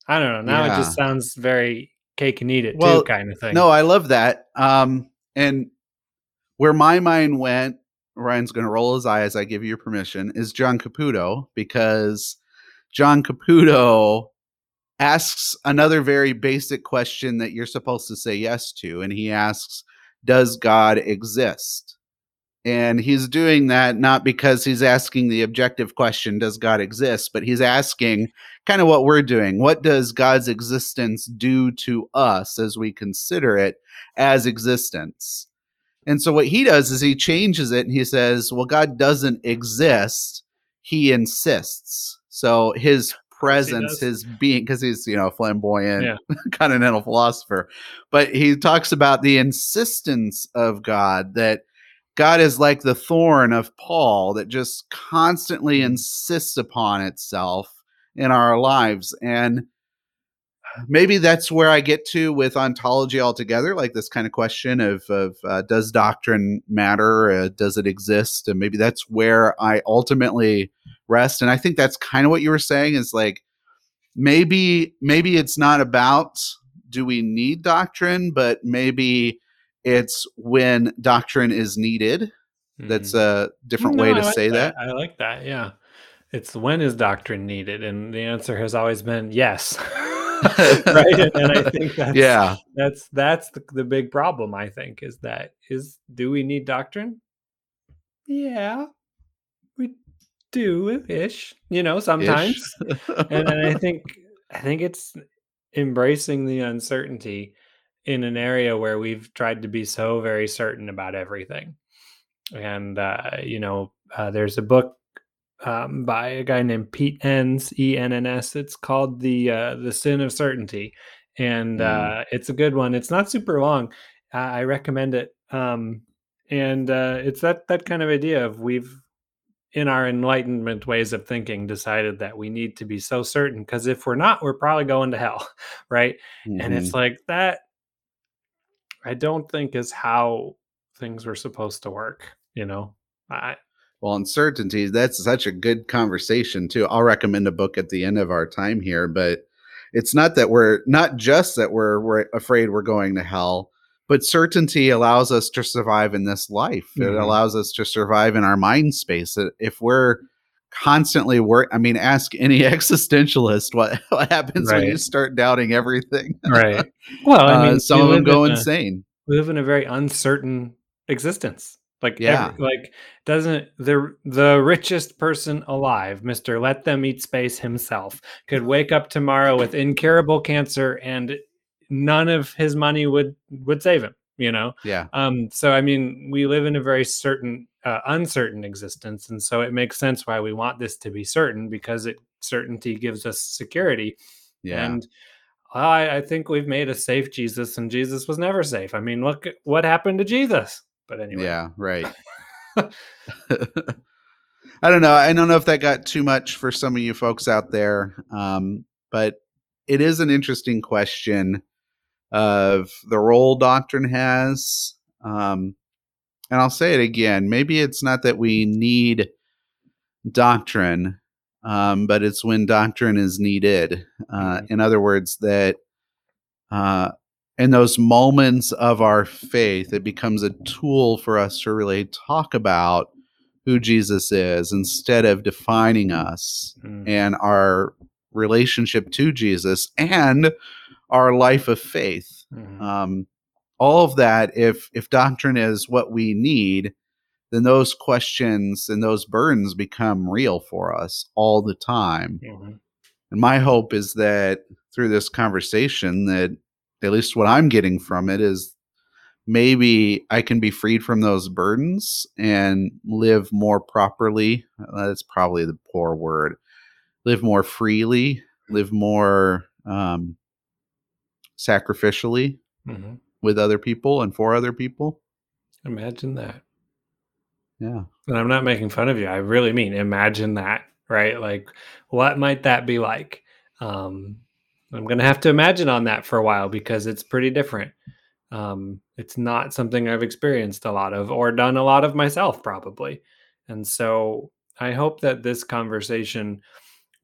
I don't know. Now yeah. it just sounds very cake and eat it well, too kind of thing. No, I love that. Um and where my mind went, Ryan's going to roll his eye as I give you your permission, is John Caputo because John Caputo asks another very basic question that you're supposed to say yes to. And he asks, Does God exist? And he's doing that not because he's asking the objective question, Does God exist? But he's asking kind of what we're doing. What does God's existence do to us as we consider it as existence? And so what he does is he changes it and he says, Well, God doesn't exist. He insists. So his presence, his being, because he's you know flamboyant, yeah. continental philosopher, but he talks about the insistence of God that God is like the thorn of Paul that just constantly mm-hmm. insists upon itself in our lives, and maybe that's where I get to with ontology altogether, like this kind of question of, of uh, does doctrine matter? Uh, does it exist? And maybe that's where I ultimately rest. And I think that's kind of what you were saying is like maybe maybe it's not about do we need doctrine, but maybe it's when doctrine is needed. Mm. That's a different no, way to like say that. that. I like that. Yeah. It's when is doctrine needed? And the answer has always been yes. right and i think that's yeah that's that's the, the big problem i think is that is do we need doctrine yeah do ish you know sometimes and, and i think i think it's embracing the uncertainty in an area where we've tried to be so very certain about everything and uh, you know uh, there's a book um, by a guy named Pete Enns, E N N S. It's called the uh, the Sin of Certainty, and mm. uh, it's a good one. It's not super long. I recommend it. Um, and uh, it's that that kind of idea of we've in our enlightenment ways of thinking decided that we need to be so certain because if we're not we're probably going to hell right mm-hmm. and it's mm-hmm. like that i don't think is how things were supposed to work you know i well, uncertainty, that's such a good conversation, too. I'll recommend a book at the end of our time here, but it's not that we're not just that we're we're afraid we're going to hell, but certainty allows us to survive in this life. Mm-hmm. It allows us to survive in our mind space. If we're constantly work I mean, ask any existentialist what, what happens right. when you start doubting everything. right. Well, I uh, mean, uh, some of them go insane. A, we live in a very uncertain existence. Like yeah, every, like doesn't the the richest person alive, Mister Let Them Eat Space himself, could wake up tomorrow with incurable cancer and none of his money would would save him. You know. Yeah. Um. So I mean, we live in a very certain, uh, uncertain existence, and so it makes sense why we want this to be certain because it certainty gives us security. Yeah. And I, I think we've made a safe Jesus, and Jesus was never safe. I mean, look what happened to Jesus. But anyway. Yeah, right. I don't know. I don't know if that got too much for some of you folks out there. Um, but it is an interesting question of the role doctrine has. Um, and I'll say it again. Maybe it's not that we need doctrine, um, but it's when doctrine is needed. Uh, mm-hmm. In other words, that uh, in those moments of our faith, it becomes a tool for us to really talk about who Jesus is instead of defining us mm. and our relationship to Jesus and our life of faith. Mm. Um, all of that, if if doctrine is what we need, then those questions and those burdens become real for us all the time. Mm-hmm. And my hope is that through this conversation that at least what I'm getting from it is maybe I can be freed from those burdens and live more properly. That's probably the poor word. Live more freely, live more um, sacrificially hmm with other people and for other people. Imagine that. Yeah. And I'm not making fun of you. I really mean imagine that, right? Like what might that be like? Um I'm going to have to imagine on that for a while because it's pretty different. Um it's not something I've experienced a lot of or done a lot of myself probably. And so I hope that this conversation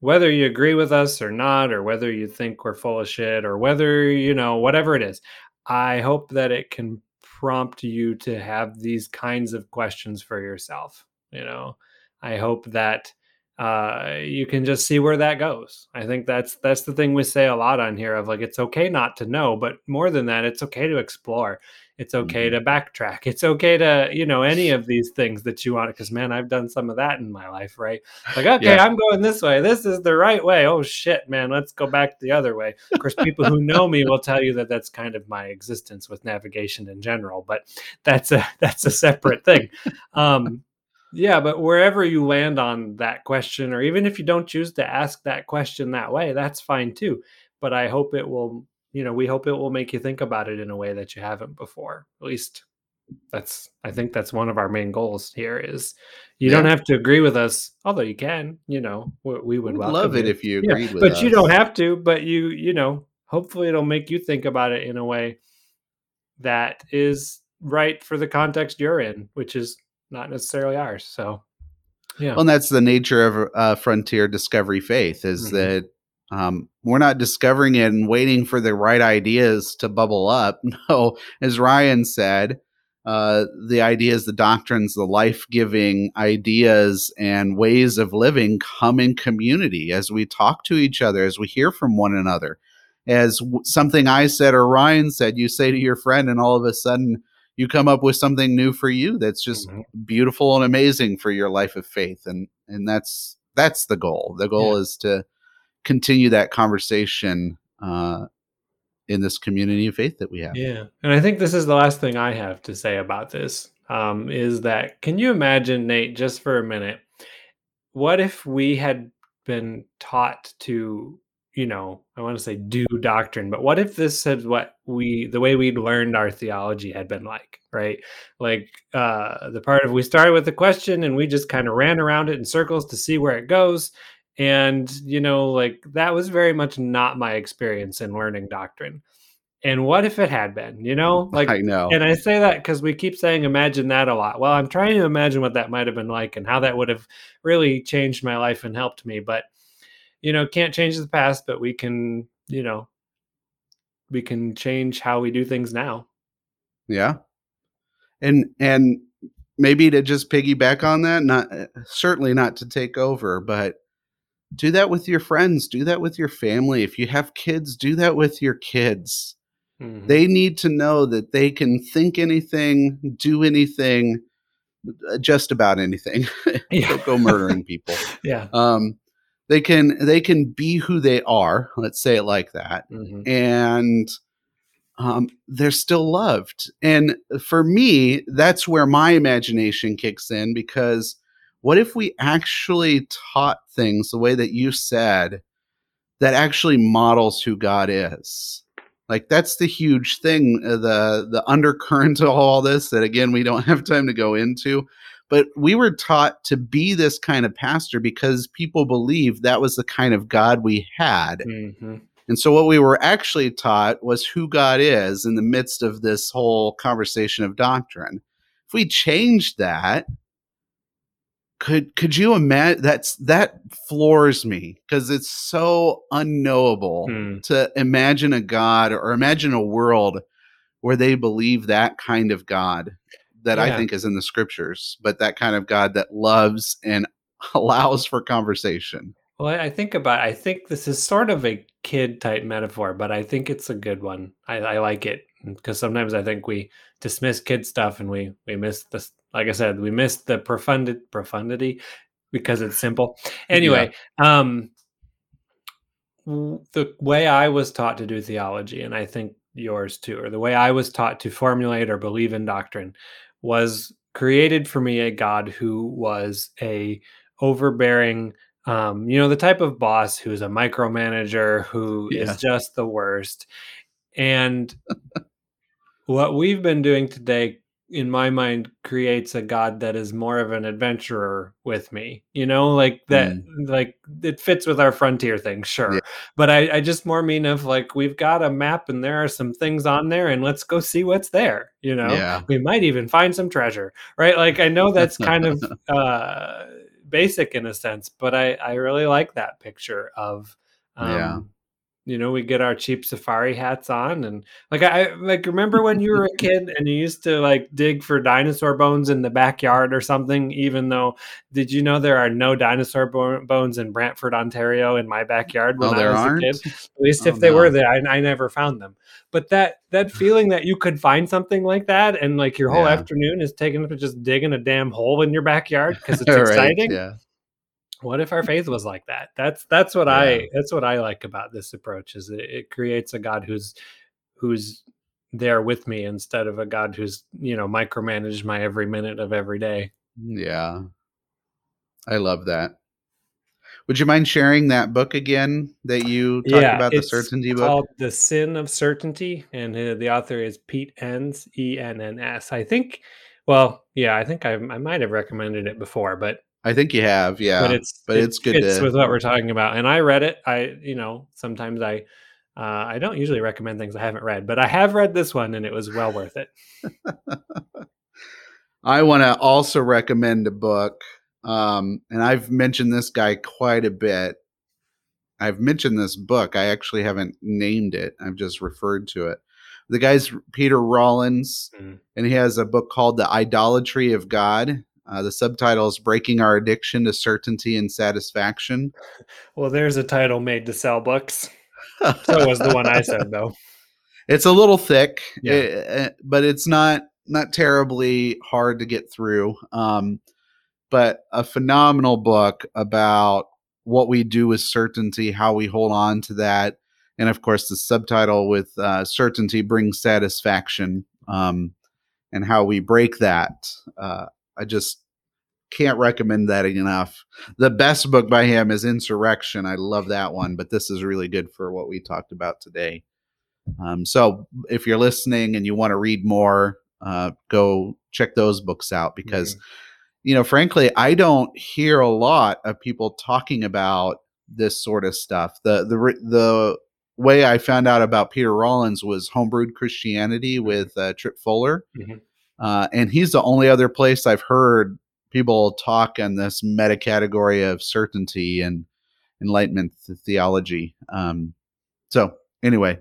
whether you agree with us or not or whether you think we're full of shit or whether, you know, whatever it is, I hope that it can prompt you to have these kinds of questions for yourself. You know, I hope that uh, you can just see where that goes. I think that's that's the thing we say a lot on here of like it's okay not to know, but more than that, it's okay to explore. It's okay Mhm. to backtrack. It's okay to you know any of these things that you want. Because man, I've done some of that in my life, right? Like okay, Yeah. I'm going this way. This is the right way. Oh shit, man, let's go back the other way. Of course, people who know me will tell you that that's kind of my existence with navigation in general, but that's a that's a separate thing. Um, yeah, but wherever you land on that question, or even if you don't choose to ask that question that way, that's fine too. But I hope it will, you know, we hope it will make you think about it in a way that you haven't before. At least that's, I think that's one of our main goals here is you don't have to agree with us, although you can, you know, we, we would love it you. if you Yeah, agreed with us, but us. you don't have to, but you, you know, hopefully it'll make you think about it in a way that is right for the context you're in, which is not necessarily ours. So, yeah. Well, and that's the nature of uh, frontier discovery faith is Mhm. that um, we're not discovering it and waiting for the right ideas to bubble up. No, as Ryan said, uh, the ideas, the doctrines, the life giving ideas and ways of living come in community as we talk to each other, as we hear from one another. As w- something I said or Ryan said, you say to your friend, and all of a sudden you come up with something new for you that's just Mhm. beautiful and amazing for your life of faith and and that's that's the goal the goal is to continue that conversation uh in this community of faith that we have Yeah. And I think this is the last thing I have to say about this um, is that can you imagine, Nate, just for a minute, what if we had been taught to, you know, I want to say do doctrine, but what if this is what we, the way we'd learned our theology had been like, right? Like uh, the part of we started with a question and we just kind of ran around it in circles to see where it goes. And, you know, like that was very much not my experience in learning doctrine. And what if it had been, you know? Like i know and I say that because we keep saying imagine that a lot. Well, I'm trying to imagine what that might have been like and how that would have really changed my life and helped me. But, you know, can't change the past, but we can, you know, we can change how we do things now. yeah and and maybe to just piggyback on that not uh, certainly not to take over but do that with your friends do that with your family if you have kids do that with your kids Mhm. they need to know that they can think anything do anything uh, just about anything Yeah. don't go murdering people yeah. um they can they can be who they are let's say it like that Mhm. and um they're still loved and for me that's where my imagination kicks in because what if we actually taught things the way that you said that actually models who god is? Like that's the huge thing uh, the the undercurrent of all this that again we don't have time to go into. But we were taught to be this kind of pastor because people believed that was the kind of god we had. Mhm. and so what we were actually taught was who god is in the midst of this whole conversation of doctrine. If we changed that could could you imagine that's that floors me because it's so unknowable Mm. to imagine a god or imagine a world where they believe that kind of god that i think is in the scriptures but that kind of god that loves and allows for conversation Well, I think about I think this is sort of a kid type metaphor, but I think it's a good one. I, I like it because sometimes I think we dismiss kid stuff and we we miss this. Like I said, we missed the profundity profundity because it's simple. Anyway, um, the way I was taught to do theology, and I think yours too, or the way I was taught to formulate or believe in doctrine, was created for me a God who was a overbearing, um, you know, the type of boss who's a micromanager who Yeah. is just the worst. And what we've been doing today in my mind creates a god that is more of an adventurer with me you know like that like it fits with our frontier thing sure Yeah. but I, I just more mean of like we've got a map and there are some things on there and let's go see what's there you know Yeah. we might even find some treasure right like i know that's kind of uh basic in a sense but i i really like that picture of um Yeah. You know we get our cheap safari hats on and like i like remember when you were a kid and you used to like dig for dinosaur bones in the backyard or something even though did you know there are no dinosaur bo- bones in brantford ontario in my backyard when Oh, i was aren't? a kid at least Oh, if they were no. there I, I never found them but that that feeling that you could find something like that and like your whole Yeah. afternoon is taken up with just digging a damn hole in your backyard because it's Right, exciting Yeah. What if our faith was like that that's that's what Yeah. i that's what i like about this approach is it, it creates a god who's who's there with me instead of a god who's you know micromanaged my every minute of every day Yeah. I love that. Would you mind sharing that book again that you talked about the certainty book? called the sin of certainty and uh, the author is pete enns e-n-n-s i think well yeah i think i, I might have recommended it before but I think you have, yeah. but it's but it it's good fits to- with what we're talking about. And I read it. I you know sometimes I uh, I don't usually recommend things I haven't read, but I have read this one and it was well worth it. I want to also recommend a book, um, and I've mentioned this guy quite a bit. I've mentioned this book. I actually haven't named it. I've just referred to it. The guy's Peter Rollins, Mm. and he has a book called "The Idolatry of God." Uh, the subtitle is "Breaking Our Addiction to Certainty and Satisfaction." Well, there's a title made to sell books. So was the one I said though. it's a little thick Yeah. eh, eh, but it's not not terribly hard to get through um but a phenomenal book about what we do with certainty how we hold on to that and of course the subtitle with uh, certainty brings satisfaction um and how we break that uh i just can't recommend that enough. The best book by him is insurrection. I love that one but this is really good for what we talked about today. Um, so if you're listening and you want to read more, uh, go check those books out because, you know, frankly, I don't hear a lot of people talking about this sort of stuff. The the the way I found out about Peter Rollins was Homebrewed Christianity with uh, Tripp Fuller, Mhm. Uh, and he's the only other place I've heard people talk in this meta category of certainty and enlightenment th- theology. Um, so anyway,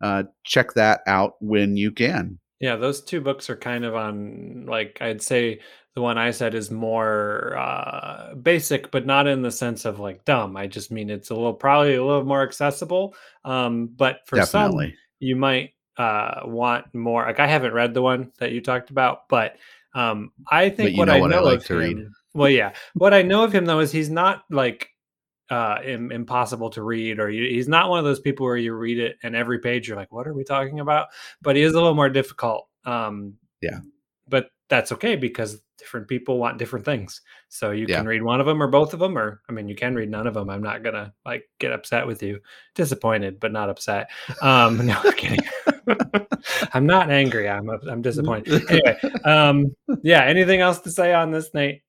uh, check that out when you can. Yeah, those two books are kind of on like I'd say the one I said is more uh basic, but not in the sense of like dumb. I just mean it's a little probably a little more accessible. Um, but for some you might uh want more like I haven't read the one that you talked about, but um I think what know I what I know like of to read. him, well yeah, what I know of him though is he's not like uh Im- impossible to read or you, he's not one of those people where you read it and every page you're like what are we talking about but he is a little more difficult um Yeah. but that's okay because different people want different things so you Yeah. can read one of them or both of them or i mean you can read none of them i'm not gonna like get upset with you disappointed but not upset um no i'm kidding i'm not angry i'm i'm disappointed anyway um yeah anything else to say on this nate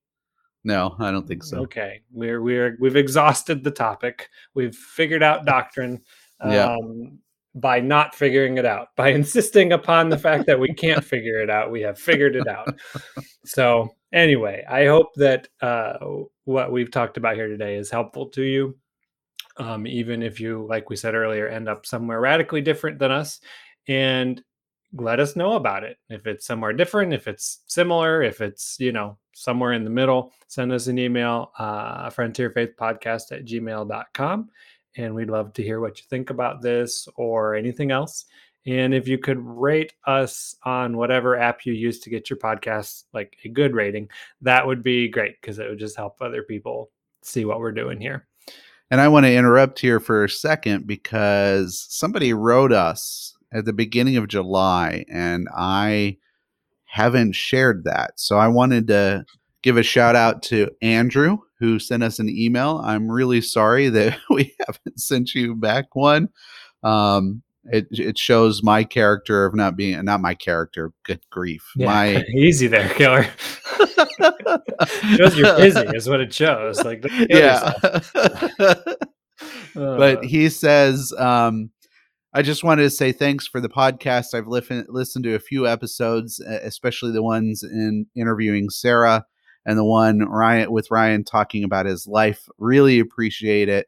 no, I don't think so. Okay, we're we're we've exhausted the topic. We've figured out doctrine Yeah. um, by not figuring it out. By insisting upon the fact that we can't figure it out, we have figured it out. So anyway, I hope that uh, what we've talked about here today is helpful to you. Um, even if you, like we said earlier, end up somewhere radically different than us, and let us know about it. If it's somewhere different, if it's similar, if it's, you know, somewhere in the middle, send us an email, uh, frontierfaithpodcast at gmail.com. And we'd love to hear what you think about this or anything else. And if you could rate us on whatever app you use to get your podcasts, like a good rating, that would be great because it would just help other people see what we're doing here. And I want to interrupt here for a second because somebody wrote us at the beginning of July, and I haven't shared that. So I wanted to give a shout out to Andrew who sent us an email. I'm really sorry that we haven't sent you back one. Um, it it shows my character of not being not my character. Good grief, Yeah, my easy there, killer. shows you're busy is what it shows. Like, yeah. but he says, um, I just wanted to say thanks for the podcast. I've listened listened to a few episodes, especially the ones in interviewing Sarah and the one Ryan with Ryan talking about his life. Really appreciate it.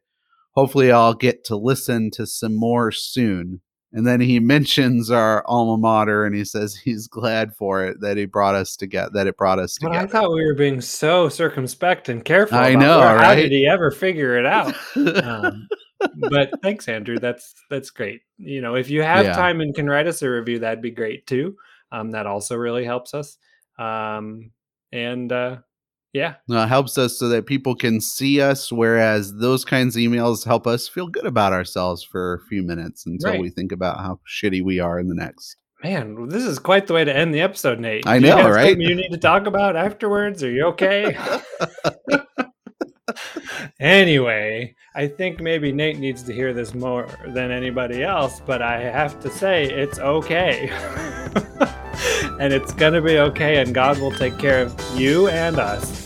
Hopefully, I'll get to listen to some more soon. And then he mentions our alma mater, and he says he's glad for it that he brought us together. That it brought us but together. I thought we were being so circumspect and careful. I know, where- How did he ever figure it out? um, but thanks andrew that's that's great you know if you have Yeah. time and can write us a review that'd be great too um, that also really helps us um, and uh, yeah it helps us so that people can see us, whereas those kinds of emails help us feel good about ourselves for a few minutes until Right. we think about how shitty we are in the next. man this is quite the way to end the episode nate I Do you know, have right? you need to talk about afterwards are you okay anyway i think maybe nate needs to hear this more than anybody else but i have to say it's okay and it's gonna be okay and god will take care of you and us